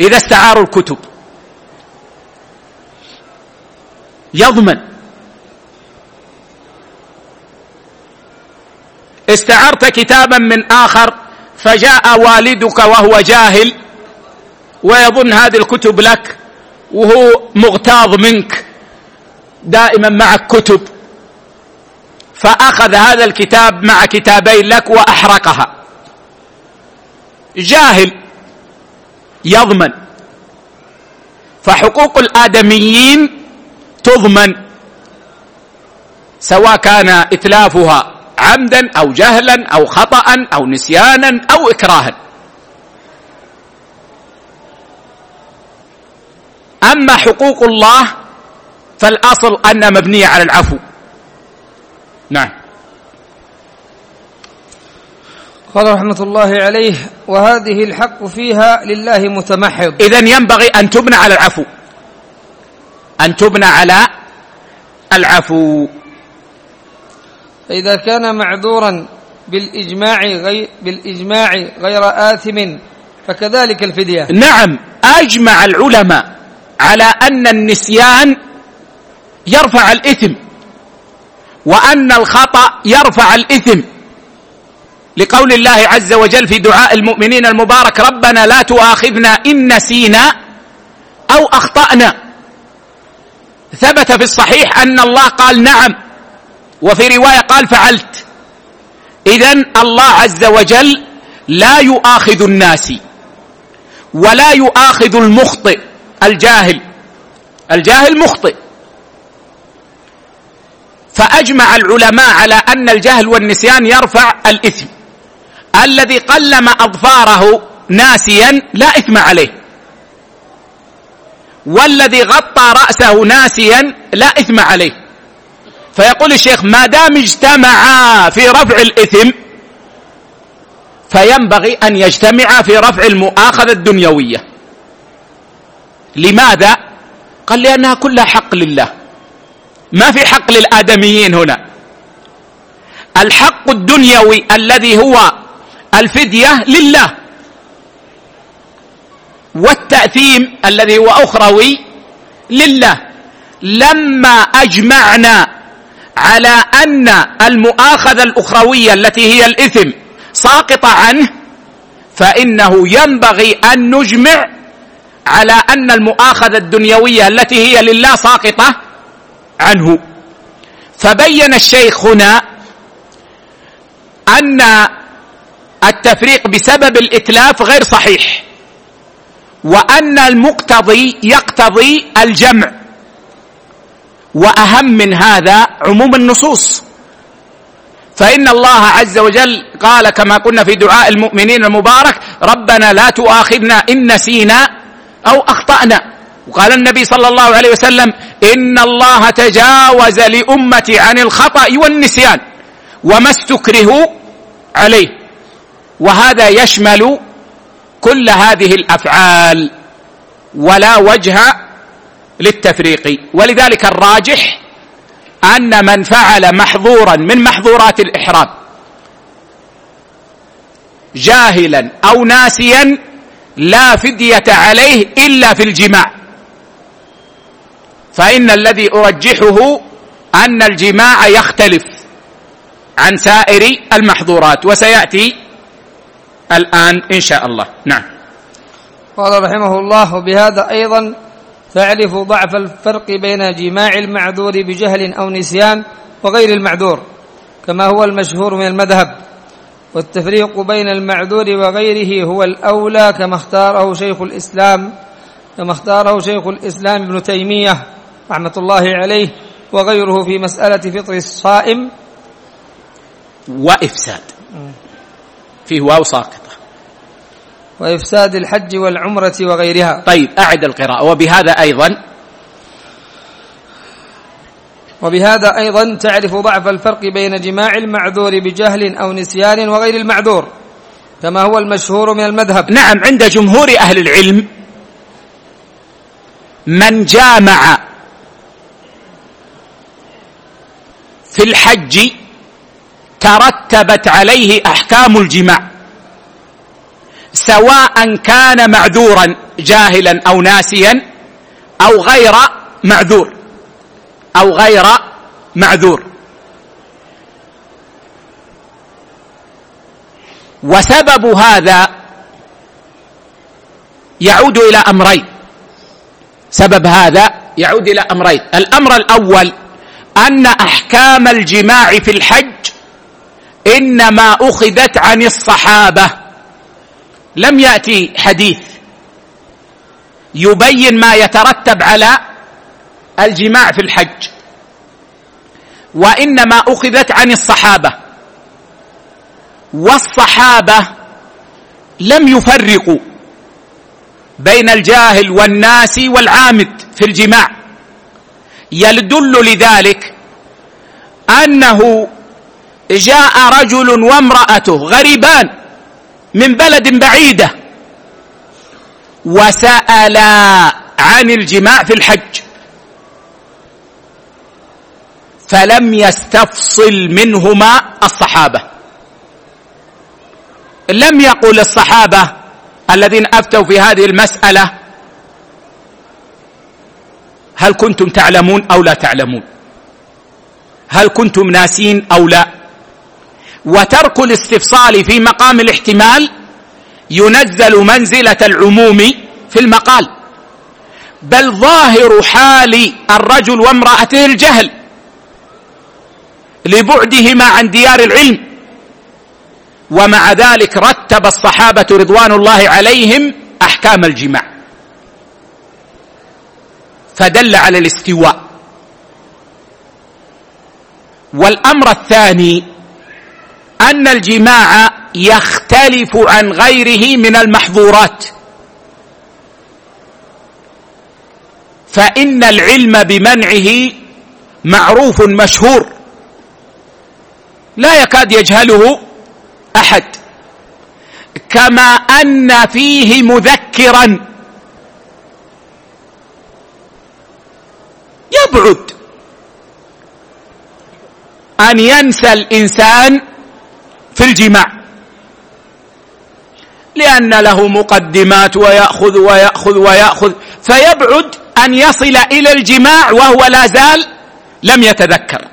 إذا استعاروا الكتب. يضمن. استعرت كتابا من آخر فجاء والدك وهو جاهل ويظن هذه الكتب لك وهو مغتاظ منك. دائما معك كتب. فأخذ هذا الكتاب مع كتابين لك وأحرقها. جاهل يضمن. فحقوق الآدميين تضمن سواء كان إتلافها عمدا أو جهلا أو خطأ أو نسيانا أو إكراها. أما حقوق الله فالأصل أنها مبنية على العفو. نعم. قال رحمة الله عليه وهذه الحق فيها لله متمحض. إذا ينبغي أن تبنى على العفو. أن تبنى على العفو. فإذا كان معذورا بالإجماع غير بالإجماع غير آثم فكذلك الفدية. نعم أجمع العلماء على أن النسيان يرفع الإثم. وأن الخطأ يرفع الإثم. لقول الله عز وجل في دعاء المؤمنين المبارك ربنا لا تؤاخذنا إن نسينا أو أخطأنا. ثبت في الصحيح أن الله قال نعم وفي رواية قال فعلت. إذا الله عز وجل لا يؤاخذ الناس ولا يؤاخذ المخطئ الجاهل. الجاهل مخطئ. فأجمع العلماء على أن الجهل والنسيان يرفع الإثم. الذي قلم أظفاره ناسيا لا إثم عليه. والذي غطى رأسه ناسيا لا إثم عليه. فيقول الشيخ ما دام اجتمعا في رفع الإثم فينبغي أن يجتمعا في رفع المؤاخذة الدنيوية. لماذا؟ قال لأنها كلها حق لله. ما في حق للآدميين هنا. الحق الدنيوي الذي هو الفدية لله. والتأثيم الذي هو أخروي لله. لما أجمعنا على أن المؤاخذة الأخروية التي هي الإثم ساقطة عنه فإنه ينبغي أن نجمع على أن المؤاخذة الدنيوية التي هي لله ساقطة عنه. فبين الشيخ هنا أن التفريق بسبب الإتلاف غير صحيح وأن المقتضي يقتضي الجمع وأهم من هذا عموم النصوص. فإن الله عز وجل قال كما قلنا في دعاء المؤمنين المبارك ربنا لا تؤاخذنا إن نسينا أو أخطأنا. وقال النبي صلى الله عليه وسلم إن الله تجاوز لأمتي عن الخطأ والنسيان وما استكرهوا عليه. وهذا يشمل كل هذه الأفعال ولا وجه للتفريق. ولذلك الراجح أن من فعل محظورا من محظورات الإحرام جاهلا أو ناسيا لا فدية عليه إلا في الجماع. فإن الذي أرجحه أن الجماع يختلف عن سائر المحظورات وسيأتي الآن إن شاء الله. نعم. قال رحمه الله وبهذا أيضا تعرف ضعف الفرق بين جماع المعذور بجهل أو نسيان وغير المعذور كما هو المشهور من المذهب. والتفريق بين المعذور وغيره هو الأولى كما اختاره شيخ الإسلام كما اختاره شيخ الإسلام ابن تيمية رحمة الله عليه وغيره في مسألة فطر الصائم. وإفساد. فيه واو ساقط وإفساد الحج والعمرة وغيرها. طيب أعد القراءة. وبهذا أيضا وبهذا أيضا تعرف ضعف الفرق بين جماع المعذور بجهل أو نسيان وغير المعذور كما هو المشهور من المذهب. نعم عند جمهور أهل العلم من جامع في الحج ترتبت عليه أحكام الجماع سواء كان معذورا جاهلا أو ناسيا أو غير معذور أو غير معذور. وسبب هذا يعود إلى أمرين سبب هذا يعود إلى أمرين. الأمر الأول أن أحكام الجماع في الحج إنما أخذت عن الصحابة. لم يأتي حديث يبين ما يترتب على الجماع في الحج وإنما أخذت عن الصحابة. والصحابة لم يفرقوا بين الجاهل والناس والعامد في الجماع. يدل لذلك أنه جاء رجل وامرأته غريبان من بلد بعيدة وسالا عن الجماع في الحج. فلم يستفصل منهما الصحابة. لم يقل الصحابة الذين أفتوا في هذه المسألة هل كنتم تعلمون أو لا تعلمون؟ هل كنتم ناسين أو لا؟ وترك الاستفصال في مقام الاحتمال ينزل منزلة العموم في المقال. بل ظاهر حال الرجل وامرأته الجهل لبعدهما عن ديار العلم. ومع ذلك رتب الصحابة رضوان الله عليهم أحكام الجماع. فدل على الاستواء. والأمر الثاني أن الجماع يختلف عن غيره من المحظورات. فإن العلم بمنعه معروف مشهور. لا يكاد يجهله أحد. كما أن فيه مذكرا يبعد. أن ينسى الإنسان في الجماع. لأن له مقدمات ويأخذ ويأخذ ويأخذ. فيبعد أن يصل إلى الجماع وهو لا زال لم يتذكر.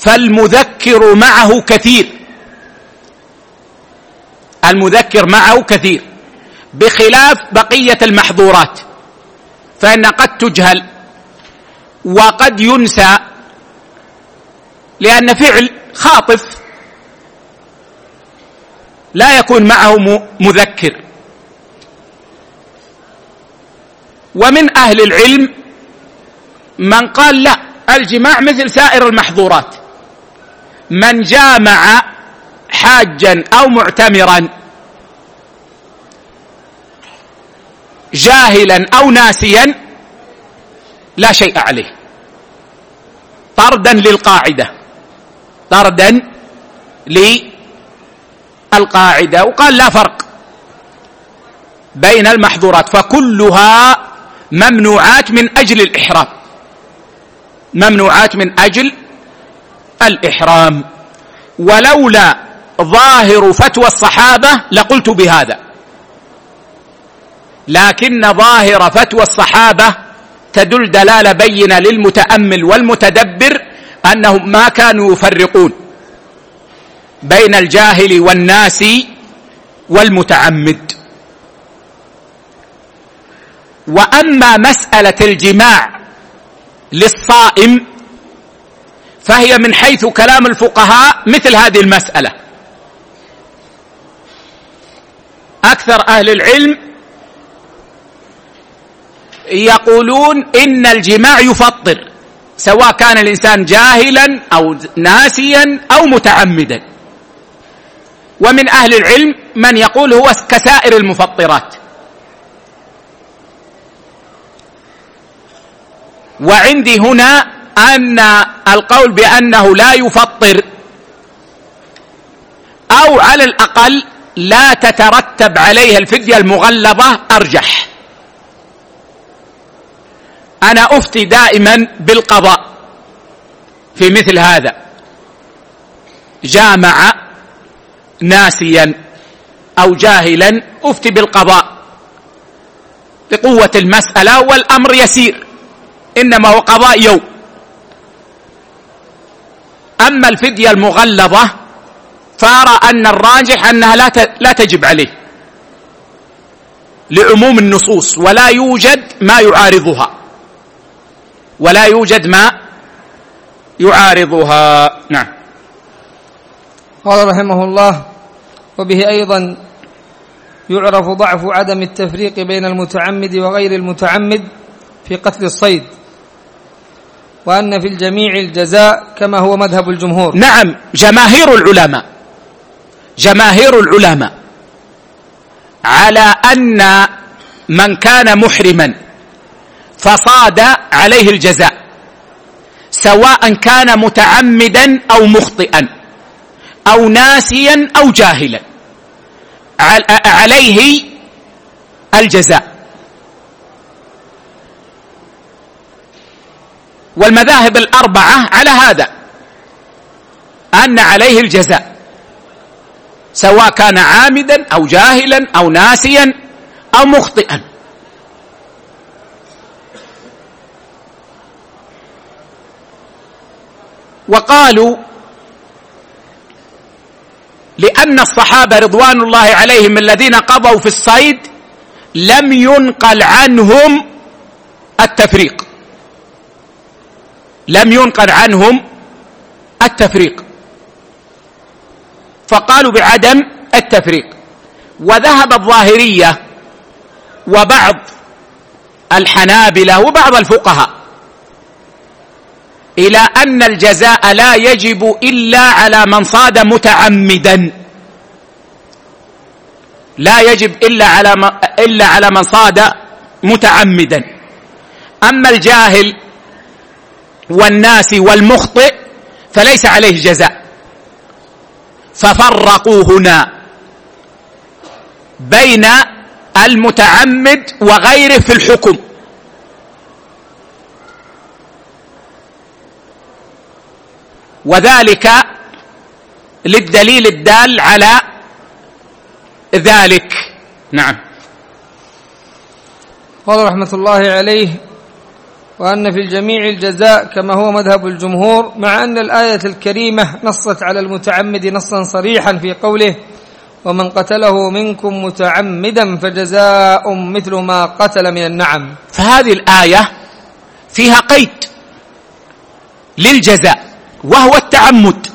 فالمذكر معه كثير. المذكر معه كثير. بخلاف بقية المحظورات فإن قد تجهل وقد ينسى لأن فعل خاطف لا يكون معه مذكر. ومن أهل العلم من قال لا الجماع مثل سائر المحظورات. من جامع حاجا أو معتمرا جاهلا أو ناسيا لا شيء عليه. طردا للقاعدة. طردا للقاعدة. وقال لا فرق بين المحظورات. فكلها ممنوعات من أجل الإحرام. ممنوعات من أجل الإحرام. ولولا ظاهر فتوى الصحابة لقلت بهذا. لكن ظاهر فتوى الصحابة تدل دلالة بينة للمتأمل والمتدبر أنهم ما كانوا يفرقون بين الجاهل والناس والمتعمد. وأما مسألة الجماع للصائم فهي من حيث كلام الفقهاء مثل هذه المسألة. أكثر أهل العلم يقولون إن الجماع يفطر سواء كان الإنسان جاهلا أو ناسيا أو متعمدا. ومن أهل العلم من يقول هو كسائر المفطرات. وعندي هنا أن القول بأنه لا يفطر أو على الأقل لا تترتب عليها الفدية المغلظة أرجح. أنا أفتي دائما بالقضاء في مثل هذا. جامع ناسيا أو جاهلا أفتي بالقضاء لقوه المسألة والأمر يسير إنما هو قضاء يوم. أما الفدية المغلظة فأرى أن الراجح أنها لا لا تجب عليه لعموم النصوص ولا يوجد ما يعارضها. ولا يوجد ما يعارضها. نعم. قال رحمه الله وبه أيضا يعرف ضعف عدم التفريق بين المتعمد وغير المتعمد في قتل الصيد وأن في الجميع الجزاء كما هو مذهب الجمهور. نعم جماهير العلماء جماهير العلماء على أن من كان محرما فصاد عليه الجزاء سواء كان متعمدا أو مخطئا أو ناسيا أو جاهلا عليه الجزاء. والمذاهب الأربعة على هذا أن عليه الجزاء سواء كان عامدا أو جاهلا أو ناسيا أو مخطئا. وقالوا لأن الصحابة رضوان الله عليهم الذين قضوا في الصيد لم ينقل عنهم التفريق. لم ينقل عنهم التفريق. فقالوا بعدم التفريق. وذهب الظاهرية وبعض الحنابلة وبعض الفقهاء إلى أن الجزاء لا يجب إلا على من صاد متعمدا. لا يجب إلا على إلا على من صاد متعمدا. أما الجاهل والناس والمخطئ فليس عليه جزاء. ففرقوا هنا بين المتعمد وغيره في الحكم. وذلك للدليل الدال على ذلك. نعم. قال رحمة الله عليه وأن في الجميع الجزاء كما هو مذهب الجمهور مع أن الآية الكريمة نصت على المتعمد نصا صريحا في قوله ومن قتله منكم متعمدا فجزاء مثل ما قتل من النعم. فهذه الآية فيها قيد للجزاء. وهو التعمد.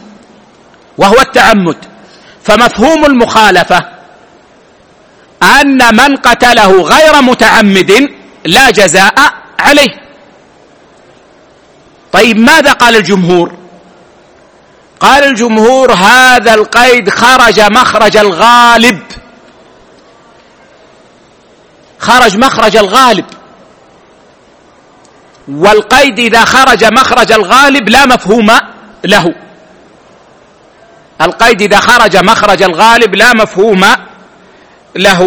وهو التعمد. فمفهوم المخالفة أن من قتله غير متعمد لا جزاء عليه. طيب ماذا قال الجمهور؟ قال الجمهور هذا القيد خرج مخرج الغالب. خرج مخرج الغالب. والقيد إذا خرج مخرج الغالب لا مفهوم له. القيد إذا خرج مخرج الغالب لا مفهوم له.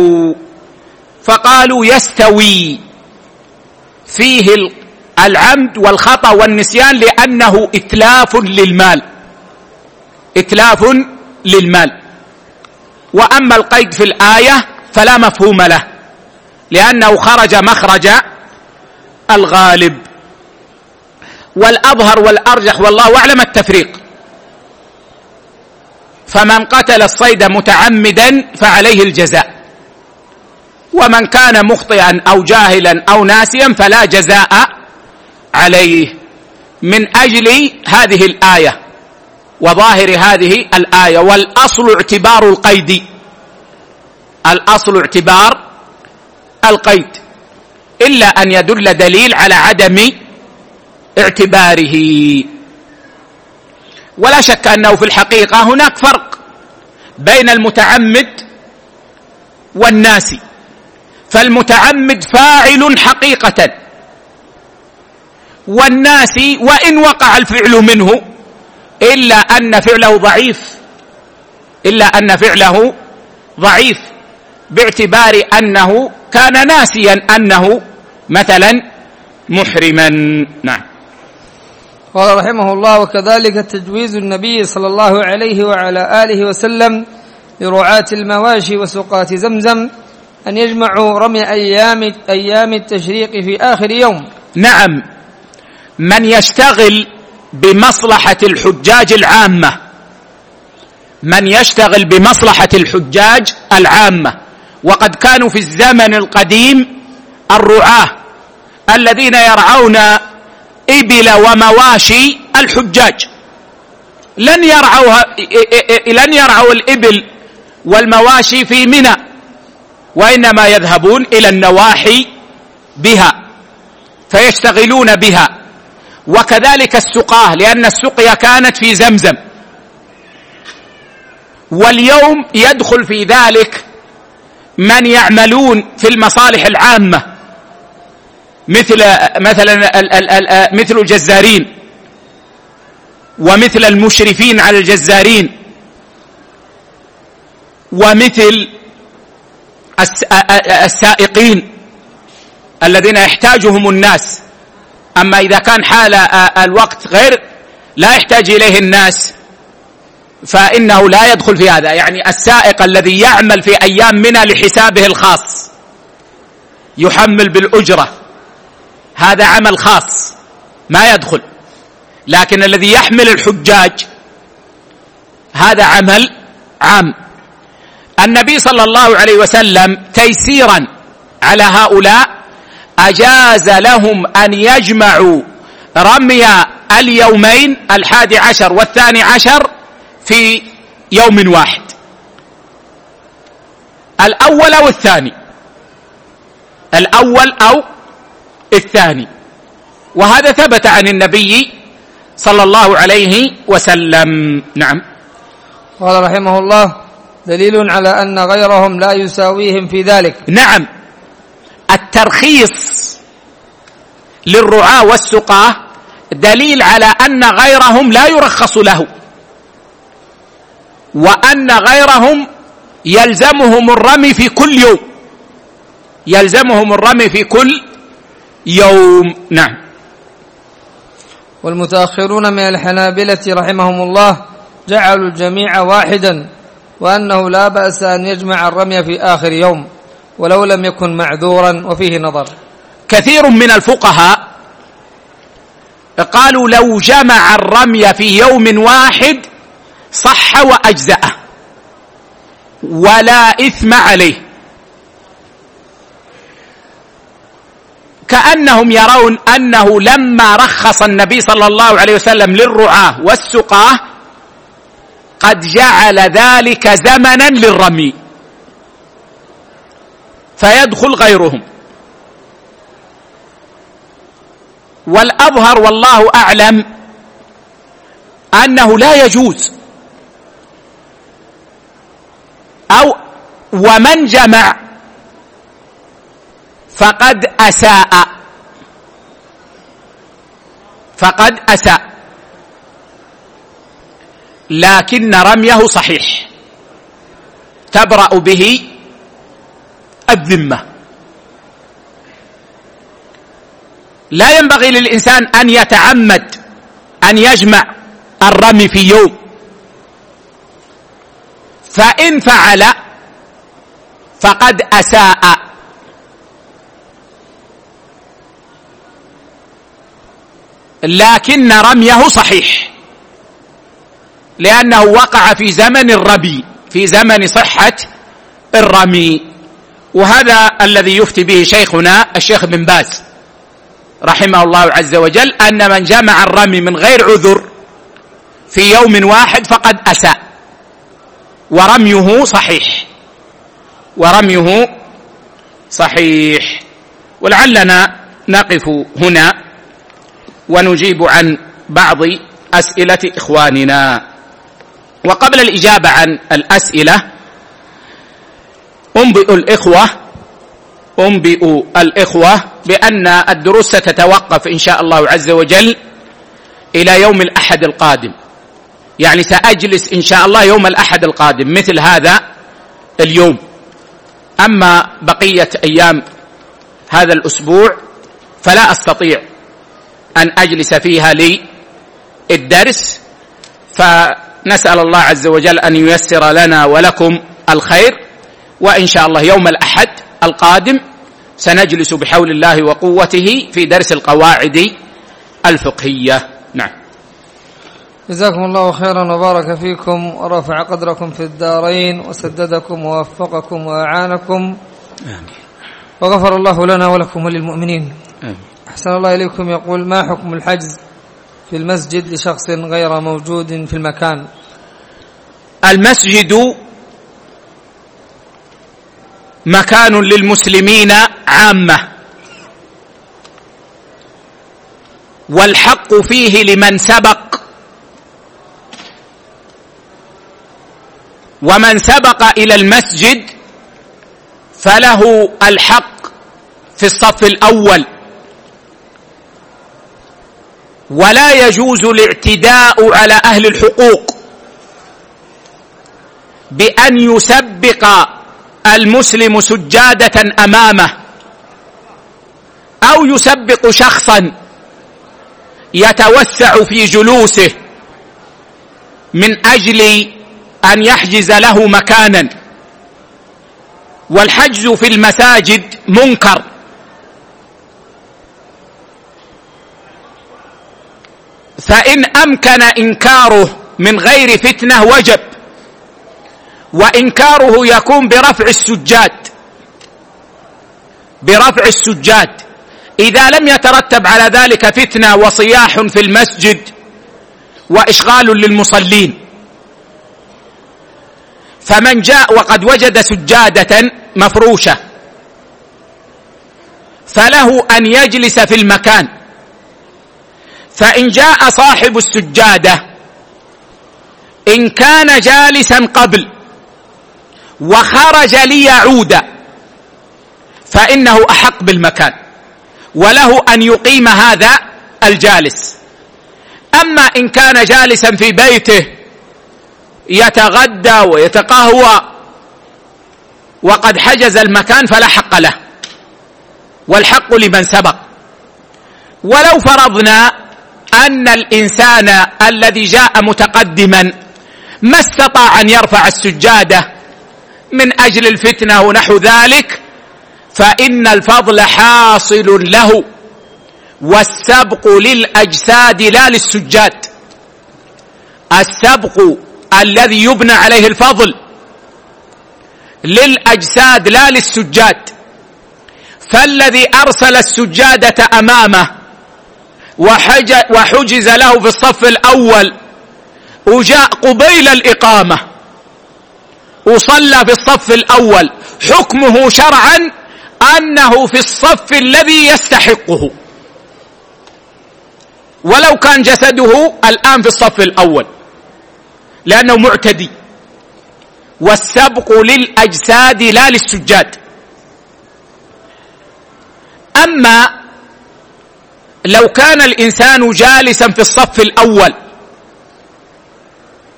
فقالوا يستوي فيه العمد والخطأ والنسيان لأنه إتلاف للمال. إتلاف للمال. وأما القيد في الآية فلا مفهوم له لأنه خرج مخرج الغالب. والأظهر والأرجح والله أعلم التفريق. فمن قتل الصيد متعمدا فعليه الجزاء. ومن كان مخطئا أو جاهلا أو ناسيا فلا جزاء عليه. من أجل هذه الآية وظاهر هذه الآية والأصل اعتبار القيد. الأصل اعتبار القيد. إلا أن يدل دليل على عدم اعتباره. ولا شك أنه في الحقيقة هناك فرق بين المتعمد والناس. فالمتعمد فاعل حقيقة. والناس وإن وقع الفعل منه إلا أن فعله ضعيف. إلا أن فعله ضعيف. باعتبار أنه كان ناسيا أنه مثلا محرما. نعم. قال رحمه الله وكذلك تجويز النبي صلى الله عليه وعلى آله وسلم لرعاة المواشي وسقاة زمزم أن يجمعوا رمي أيام أيام التشريق في آخر يوم. نعم. من يشتغل بمصلحة الحجاج العامة. من يشتغل بمصلحة الحجاج العامة. وقد كانوا في الزمن القديم الرعاة الذين يرعون إبل ومواشي الحجاج. لن يرعوا لن يرعوا الإبل والمواشي في منى وإنما يذهبون إلى النواحي بها فيشتغلون بها وكذلك السقاه لأن السقيا كانت في زمزم. واليوم يدخل في ذلك من يعملون في المصالح العامة. مثل مثلا مثل الجزارين ومثل المشرفين على الجزارين ومثل السائقين الذين يحتاجهم الناس. أما إذا كان حال الوقت غير لا يحتاج إليه الناس فإنه لا يدخل في هذا. يعني السائق الذي يعمل في أيام منى لحسابه الخاص يحمل بالأجرة. هذا عمل خاص ما يدخل. لكن الذي يحمل الحجاج هذا عمل عام. النبي صلى الله عليه وسلم تيسيرا على هؤلاء أجاز لهم أن يجمعوا رمي اليومين الحادي عشر والثاني عشر في يوم واحد. الأول أو الثاني؟ الأول أو الثاني. وهذا ثبت عن النبي صلى الله عليه وسلم. نعم. قال رحمه الله دليل على أن غيرهم لا يساويهم في ذلك. نعم. الترخيص للرعاة والسقاة دليل على أن غيرهم لا يرخص له. وأن غيرهم يلزمهم الرمي في كل يوم. يلزمهم الرمي في كل يوم نعم. والمتأخرون من الحنابلة رحمهم الله جعلوا الجميع واحدا وأنه لا بأس أن يجمع الرمي في آخر يوم ولو لم يكن معذورا وفيه نظر. كثير من الفقهاء قالوا لو جمع الرمي في يوم واحد صح وأجزأه ولا إثم عليه. كأنهم يرون أنه لما رخص النبي صلى الله عليه وسلم للرعاة والسقاة قد جعل ذلك زمنا للرمي. فيدخل غيرهم. والأظهر والله أعلم أنه لا يجوز. أو ومن جمع فقد أساء. فقد أساء. لكن رميه صحيح. تبرأ به الذمة. لا ينبغي للإنسان أن يتعمد أن يجمع الرمي في يوم. فإن فعل فقد أساء. لكن رميه صحيح. لأنه وقع في زمن الربي في زمن صحة الرمي. وهذا الذي يفتي به شيخنا الشيخ بن باز رحمه الله عز وجل أن من جمع الرمي من غير عذر في يوم واحد فقد أساء. ورميه صحيح. ورميه صحيح. ولعلنا نقف هنا. ونجيب عن بعض أسئلة إخواننا. وقبل الإجابة عن الأسئلة أنبئ الإخوة أنبئ الإخوة بأن الدروس ستتوقف إن شاء الله عز وجل إلى يوم الأحد القادم. يعني سأجلس إن شاء الله يوم الأحد القادم مثل هذا اليوم. أما بقية أيام هذا الأسبوع فلا أستطيع أن أجلس فيها لي الدرس فنسأل الله عز وجل أن ييسر لنا ولكم الخير وإن شاء الله يوم الأحد القادم سنجلس بحول الله وقوته في درس القواعد الفقهية. نعم. جزاكم الله خيرا وبارك فيكم ورفع قدركم في الدارين وسددكم ووفقكم وأعانكم. وغفر الله لنا ولكم وللمؤمنين. أحسن الله إليكم. يقول ما حكم الحجز في المسجد لشخص غير موجود في المكان؟ المسجد مكان للمسلمين عامة والحق فيه لمن سبق ومن سبق إلى المسجد فله الحق في الصف الأول. ولا يجوز الاعتداء على أهل الحقوق بأن يسبق المسلم سجادة أمامه أو يسبق شخصا يتوسع في جلوسه من أجل أن يحجز له مكانا. والحجز في المساجد منكر. فإن أمكن إنكاره من غير فتنة وجب وإنكاره يكون برفع السجاد. برفع السجاد. إذا لم يترتب على ذلك فتنة وصياح في المسجد وإشغال للمصلين. فمن جاء وقد وجد سجادة مفروشة فله أن يجلس في المكان. فإن جاء صاحب السجادة إن كان جالسا قبل وخرج ليعود فإنه أحق بالمكان وله أن يقيم هذا الجالس. أما إن كان جالسا في بيته يتغدى ويتقهوى وقد حجز المكان فلا حق له والحق لمن سبق. ولو فرضنا أن الإنسان الذي جاء متقدما ما استطاع أن يرفع السجادة من أجل الفتنة ونحو ذلك فإن الفضل حاصل له والسبق للأجساد لا للسجاد. السبق الذي يبنى عليه الفضل للأجساد لا للسجاد. فالذي أرسل السجادة أمامه وحجز له في الصف الأول. وجاء قبيل الإقامة. وصلى في الصف الأول. حكمه شرعا أنه في الصف الذي يستحقه. ولو كان جسده الآن في الصف الأول. لأنه معتدي. والسبق للأجساد لا للسجاد. أما لو كان الإنسان جالسا في الصف الأول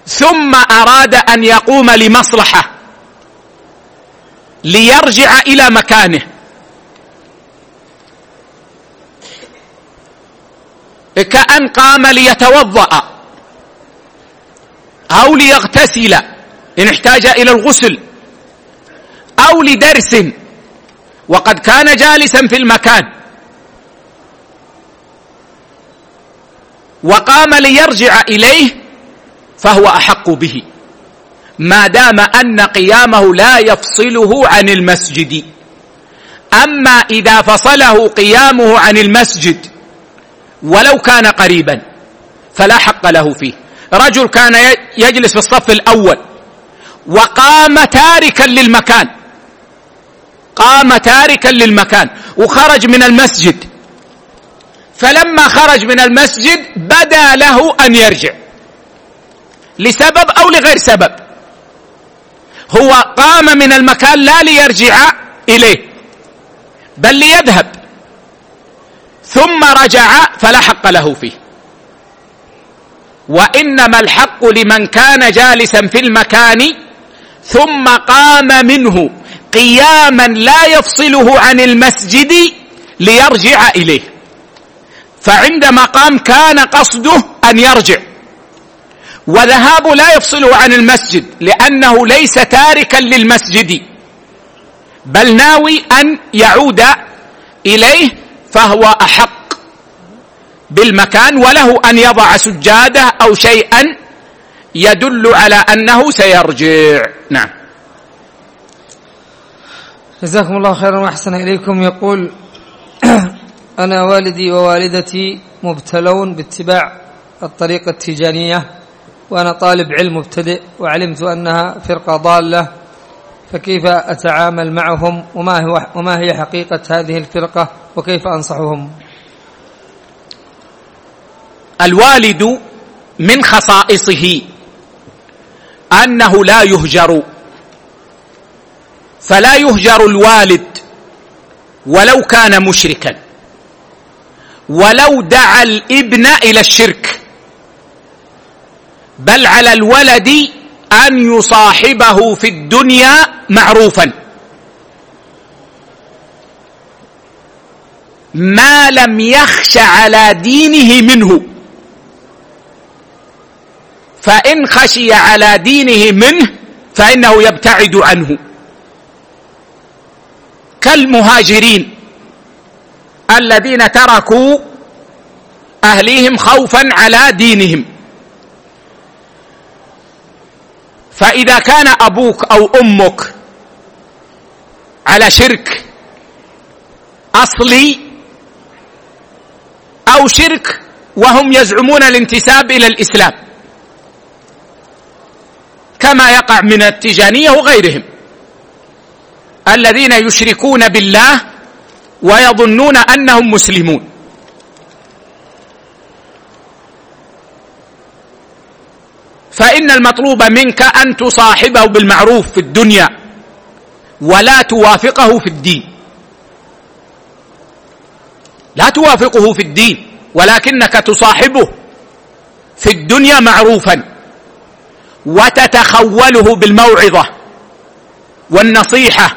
ثم أراد أن يقوم لمصلحة ليرجع إلى مكانه. كأن قام ليتوضأ أو ليغتسل إن احتاج إلى الغسل أو لدرس وقد كان جالسا في المكان. وقام ليرجع إليه فهو أحق به. ما دام أن قيامه لا يفصله عن المسجد. أما إذا فصله قيامه عن المسجد ولو كان قريبا فلا حق له فيه. رجل كان يجلس في الصف الأول وقام تاركا للمكان. قام تاركا للمكان وخرج من المسجد. فلما خرج من المسجد بدا له أن يرجع. لسبب أو لغير سبب؟ هو قام من المكان لا ليرجع إليه بل ليذهب. ثم رجع فلا حق له فيه. وإنما الحق لمن كان جالسا في المكان ثم قام منه قياما لا يفصله عن المسجد ليرجع إليه. فعند مقام كان قصده أن يرجع. وذهاب لا يفصله عن المسجد لأنه ليس تاركا للمسجد. بل ناوي أن يعود إليه فهو أحق بالمكان وله أن يضع سجادة أو شيئا يدل على أنه سيرجع. نعم. جزاكم الله خيرا وأحسن إليكم. يقول أنا والدي ووالدتي مبتلون باتباع الطريقة التيجانيه وأنا طالب علم مبتدئ وعلمت أنها فرقة ضالة فكيف أتعامل معهم؟ وما هو وما هي حقيقة هذه الفرقة؟ وكيف أنصحهم؟ الوالد من خصائصه أنه لا يهجر فلا يهجر الوالد ولو كان مشركا. ولو دعا الابن إلى الشرك. بل على الولد أن يصاحبه في الدنيا معروفا. ما لم يخش على دينه منه. فإن خشي على دينه منه فإنه يبتعد عنه. كالمهاجرين. الذين تركوا أهليهم خوفا على دينهم. فإذا كان أبوك أو أمك على شرك أصلي أو شرك وهم يزعمون الانتساب إلى الإسلام كما يقع من التجانية وغيرهم. الذين يشركون بالله ويظنون أنهم مسلمون. فإن المطلوب منك أن تصاحبه بالمعروف في الدنيا ولا توافقه في الدين. لا توافقه في الدين ولكنك تصاحبه في الدنيا معروفا وتتخوله بالموعظة والنصيحة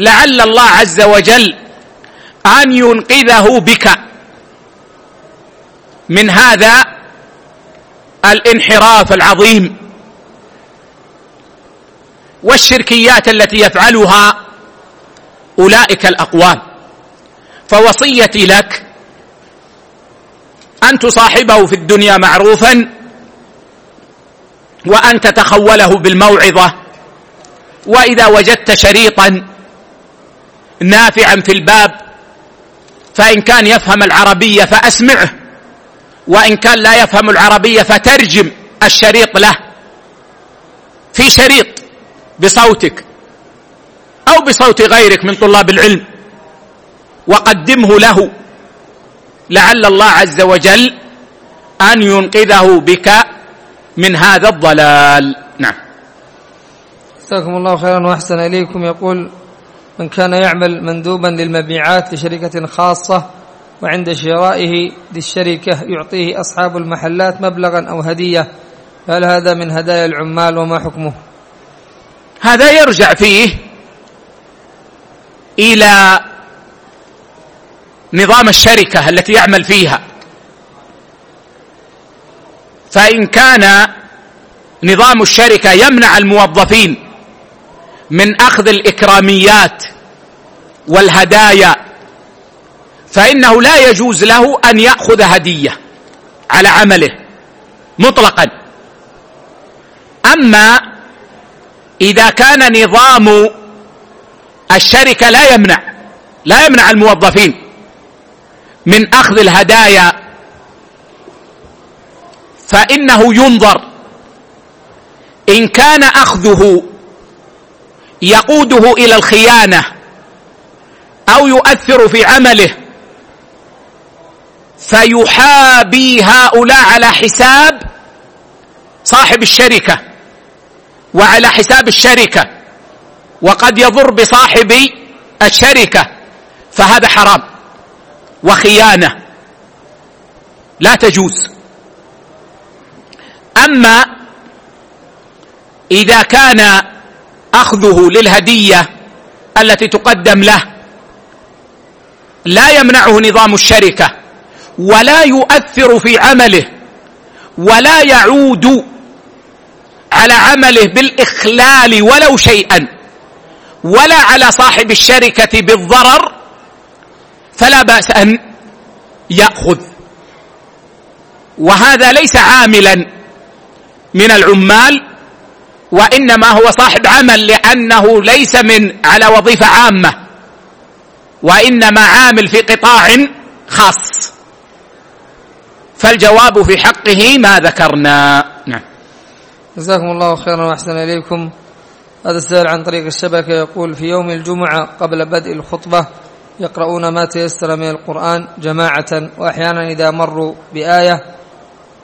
لعل الله عز وجل أن ينقذه بك. من هذا الانحراف العظيم والشركيات التي يفعلها أولئك الأقوام. فوصيتي لك أن تصاحبه في الدنيا معروفا وأن تتخوله بالموعظة. وإذا وجدت شريطا نافعا في الباب فإن كان يفهم العربية فأسمعه وإن كان لا يفهم العربية فترجم الشريط له في شريط بصوتك أو بصوت غيرك من طلاب العلم وقدمه له. لعل الله عز وجل أن ينقذه بك من هذا الضلال. نعم. جزاكم الله خيرا وأحسن إليكم. يقول من كان يعمل مندوبا للمبيعات لشركة خاصة وعند شرائه للشركة يعطيه أصحاب المحلات مبلغا أو هدية. هل هذا من هدايا العمال وما حكمه؟ هذا يرجع فيه إلى نظام الشركة التي يعمل فيها. فإن كان نظام الشركة يمنع الموظفين من أخذ الإكراميات والهدايا فإنه لا يجوز له أن يأخذ هدية على عمله مطلقا. أما إذا كان نظام الشركة لا يمنع لا يمنع الموظفين من أخذ الهدايا فإنه ينظر إن كان أخذه يقوده إلى الخيانة أو يؤثر في عمله. فيحابي هؤلاء على حساب صاحب الشركة وعلى حساب الشركة وقد يضر بصاحب الشركة. فهذا حرام وخيانة لا تجوز. أما إذا كان أخذه للهدية التي تقدم له. لا يمنعه نظام الشركة ولا يؤثر في عمله ولا يعود على عمله بالإخلال ولو شيئا ولا على صاحب الشركة بالضرر فلا بأس أن يأخذ. وهذا ليس عاملا من العمال وإنما هو صاحب عمل لأنه ليس من على وظيفة عامة. وإنما عامل في قطاع خاص. فالجواب في حقه ما ذكرنا. نعم. جزاكم الله خيرا وأحسن إليكم. هذا السائل عن طريق الشبكة يقول في يوم الجمعة قبل بدء الخطبة يقرؤون ما تيسر من القرآن جماعة واحيانا إذا مروا بآية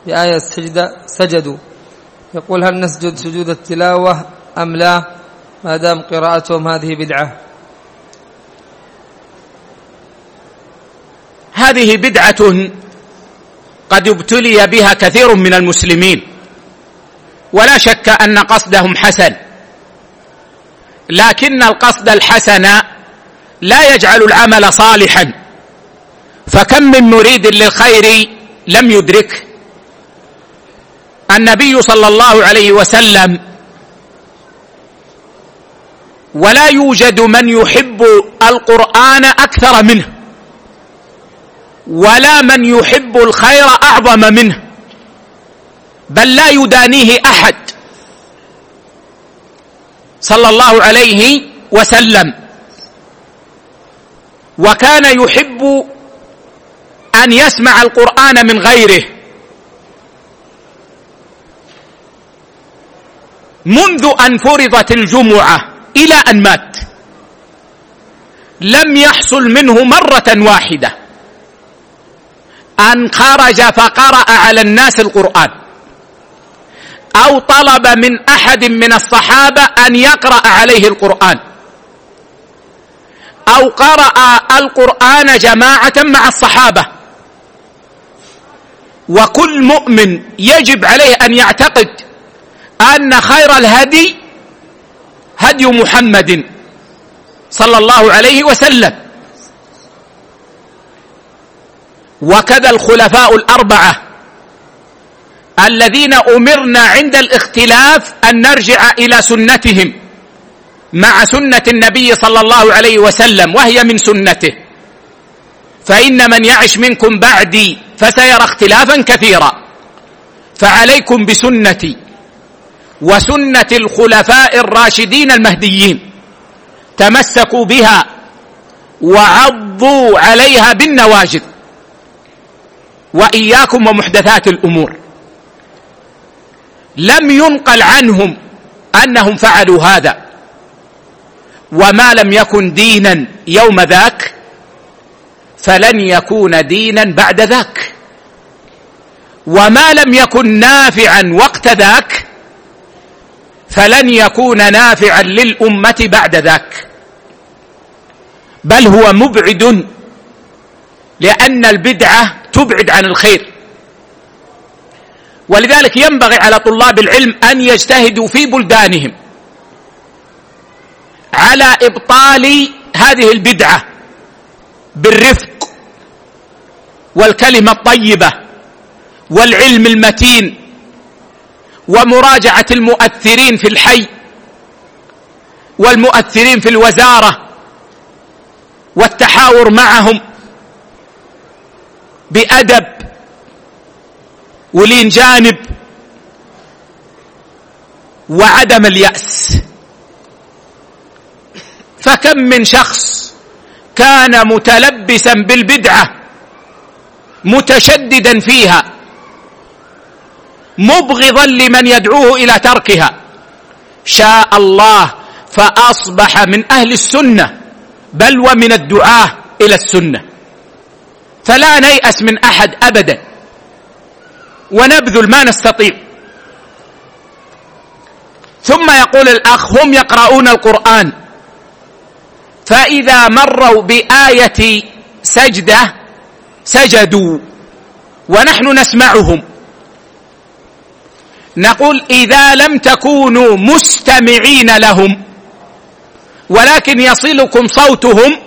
بآية السجدة سجدوا. يقول هل نسجد سجود التلاوة أم لا؟ ما دام قراءتهم هذه بدعة. هذه بدعة قد ابتلي بها كثير من المسلمين. ولا شك أن قصدهم حسن. لكن القصد الحسن لا يجعل العمل صالحا. فكم من مريد للخير لم يدرك النبي صلى الله عليه وسلم ولا يوجد من يحب القرآن أكثر منه ولا من يحب الخير أعظم منه بل لا يدانيه أحد. صلى الله عليه وسلم. وكان يحب أن يسمع القرآن من غيره. منذ أن فرضت الجمعة إلى أن مات. لم يحصل منه مرة واحدة. أن خرج فقرأ على الناس القرآن. أو طلب من أحد من الصحابة أن يقرأ عليه القرآن. أو قرأ القرآن جماعة مع الصحابة. وكل مؤمن يجب عليه أن يعتقد أن خير الهدي هدي محمد صلى الله عليه وسلم. وكذا الخلفاء الأربعة الذين أمرنا عند الاختلاف أن نرجع إلى سنتهم مع سنة النبي صلى الله عليه وسلم وهي من سنته. فإن من يعش منكم بعدي فسيرى اختلافا كثيرا. فعليكم بسنتي. وسنة الخلفاء الراشدين المهديين. تمسكوا بها وعضوا عليها بالنواجذ. وإياكم ومحدثات الأمور. لم ينقل عنهم أنهم فعلوا هذا. وما لم يكن دينا يوم ذاك فلن يكون دينا بعد ذاك. وما لم يكن نافعا وقت ذاك فلن يكون نافعا للأمة بعد ذاك. بل هو مبعد لأن البدعة تبعد عن الخير. ولذلك ينبغي على طلاب العلم أن يجتهدوا في بلدانهم على إبطال هذه البدعة بالرفق والكلمة الطيبة والعلم المتين. ومراجعة المؤثرين في الحي والمؤثرين في الوزارة والتحاور معهم بأدب ولين جانب وعدم اليأس. فكم من شخص كان متلبسا بالبدعة متشددا فيها مبغضا لمن يدعوه إلى تركها. شاء الله فأصبح من أهل السنة بل ومن الدعاة إلى السنة. فلا نيأس من أحد أبدا. ونبذل ما نستطيع. ثم يقول الأخ هم يقرؤون القرآن. فإذا مروا بآية سجدة سجدوا ونحن نسمعهم. نقول إذا لم تكونوا مستمعين لهم ولكن يصلكم صوتهم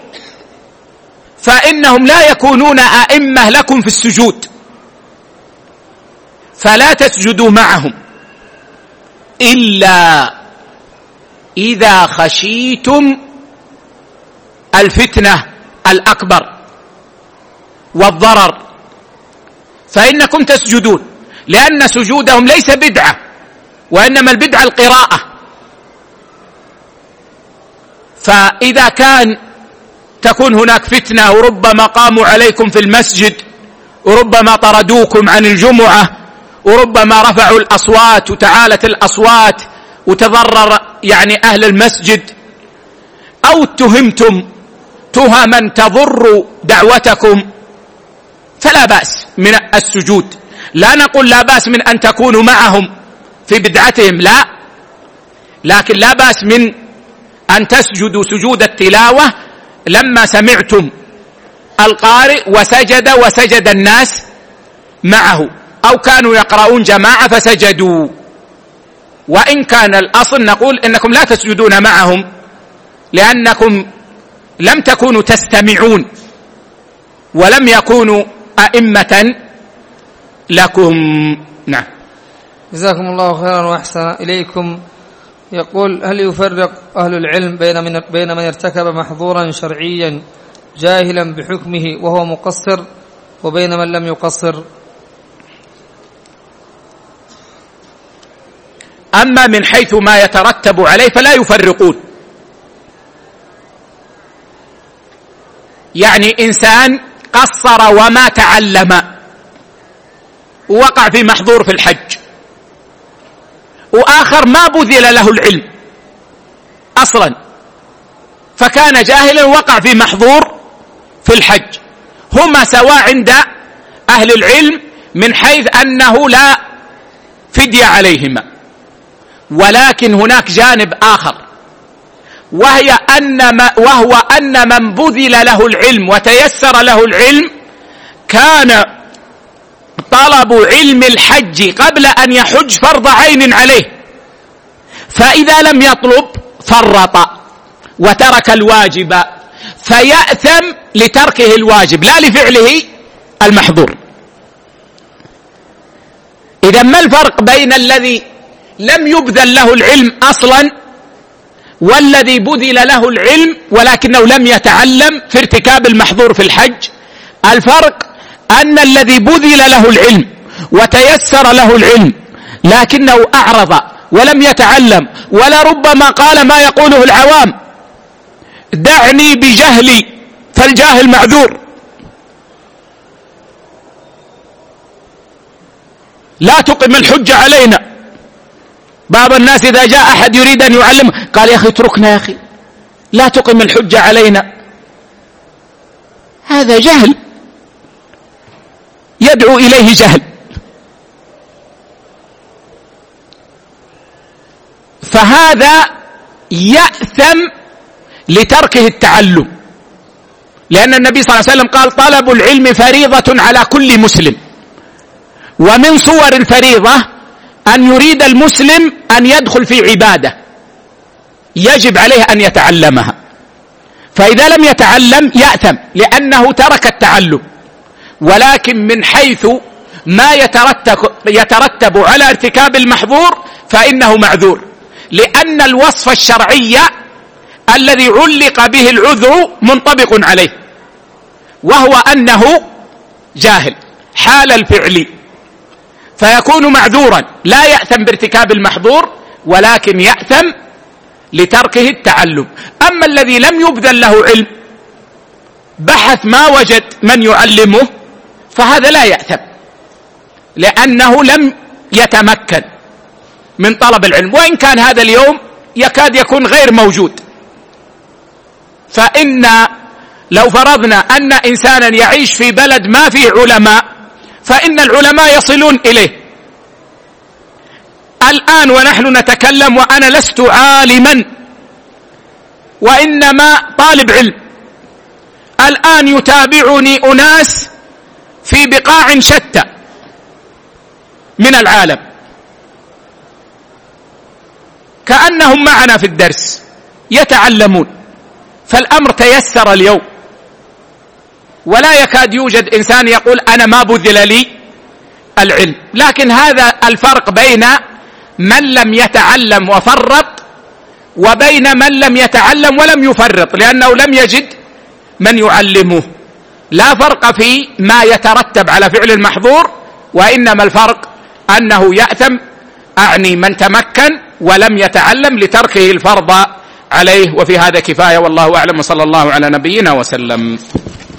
فإنهم لا يكونون أئمة لكم في السجود. فلا تسجدوا معهم. إلا إذا خشيتم الفتنة الأكبر والضرر فإنكم تسجدون. لأن سجودهم ليس بدعة وإنما البدعة القراءة. فإذا كان تكون هناك فتنة وربما قاموا عليكم في المسجد وربما طردوكم عن الجمعة وربما رفعوا الأصوات وتعالت الأصوات وتضرر يعني أهل المسجد أو اتهمتم تهما تضر دعوتكم فلا بأس من السجود. لا نقول لا بأس من أن تكونوا معهم في بدعتهم لا. لكن لا بأس من أن تسجدوا سجود التلاوة لما سمعتم القارئ وسجد وسجد الناس معه. أو كانوا يقرؤون جماعة فسجدوا. وإن كان الأصل نقول إنكم لا تسجدون معهم لأنكم لم تكونوا تستمعون ولم يكونوا أئمة لكم. نعم. جزاكم الله خيرا وأحسن إليكم. يقول هل يفرق أهل العلم بين من بين من ارتكب محظورا شرعيا جاهلا بحكمه وهو مقصر وبين من لم يقصر؟ أما من حيث ما يترتب عليه فلا يفرقون. يعني إنسان قصر وما تعلم. ووقع في محظور في الحج. وآخر ما بذل له العلم أصلا. فكان جاهلا وقع في محظور في الحج. هما سواء عند أهل العلم من حيث أنه لا فدية عليهما. ولكن هناك جانب آخر. وهي أن ما وهو أن من بذل له العلم وتيسر له العلم كان طلب علم الحج قبل أن يحج فرض عين عليه. فإذا لم يطلب فرط وترك الواجب فيأثم لتركه الواجب لا لفعله المحظور. إذا ما الفرق بين الذي لم يبذل له العلم أصلا والذي بذل له العلم ولكنه لم يتعلم في ارتكاب المحظور في الحج؟ الفرق أن الذي بذل له العلم وتيسر له العلم لكنه أعرض ولم يتعلم ولربما قال ما يقوله العوام. دعني بجهلي فالجاهل معذور. لا تقم الحجة علينا. بعض الناس إذا جاء أحد يريد أن يعلمه قال يا أخي اتركنا يا أخي. لا تقم الحجة علينا. هذا جهل. يدعو إليه جهل. فهذا يأثم لتركه التعلم. لأن النبي صلى الله عليه وسلم قال طلب العلم فريضة على كل مسلم. ومن صور الفريضة أن يريد المسلم أن يدخل في عبادة. يجب عليه أن يتعلمها. فإذا لم يتعلم يأثم لأنه ترك التعلم. ولكن من حيث ما يترتب, يترتب على ارتكاب المحظور فإنه معذور. لأن الوصف الشرعي الذي علق به العذر منطبق عليه وهو أنه جاهل حال الفعل فيكون معذورا. لا يأثم بارتكاب المحظور ولكن يأثم لتركه التعلم. أما الذي لم يبذل له علم بحث ما وجد من يعلمه فهذا لا يأثم لأنه لم يتمكن من طلب العلم وإن كان هذا اليوم يكاد يكون غير موجود. فإن لو فرضنا أن إنسانا يعيش في بلد ما فيه علماء فإن العلماء يصلون إليه. الآن ونحن نتكلم وأنا لست عالما وإنما طالب علم. الآن يتابعني أناس في بقاع شتى من العالم. كأنهم معنا في الدرس يتعلمون فالأمر تيسر اليوم. ولا يكاد يوجد إنسان يقول أنا ما بذل لي العلم. لكن هذا الفرق بين من لم يتعلم وفرط وبين من لم يتعلم ولم يفرط لأنه لم يجد من يعلمه. لا فرق في ما يترتب على فعل المحظور وإنما الفرق أنه يأثم أعني من تمكن ولم يتعلم لتركه الفرض عليه. وفي هذا كفاية والله أعلم وصلى الله على نبينا وسلم.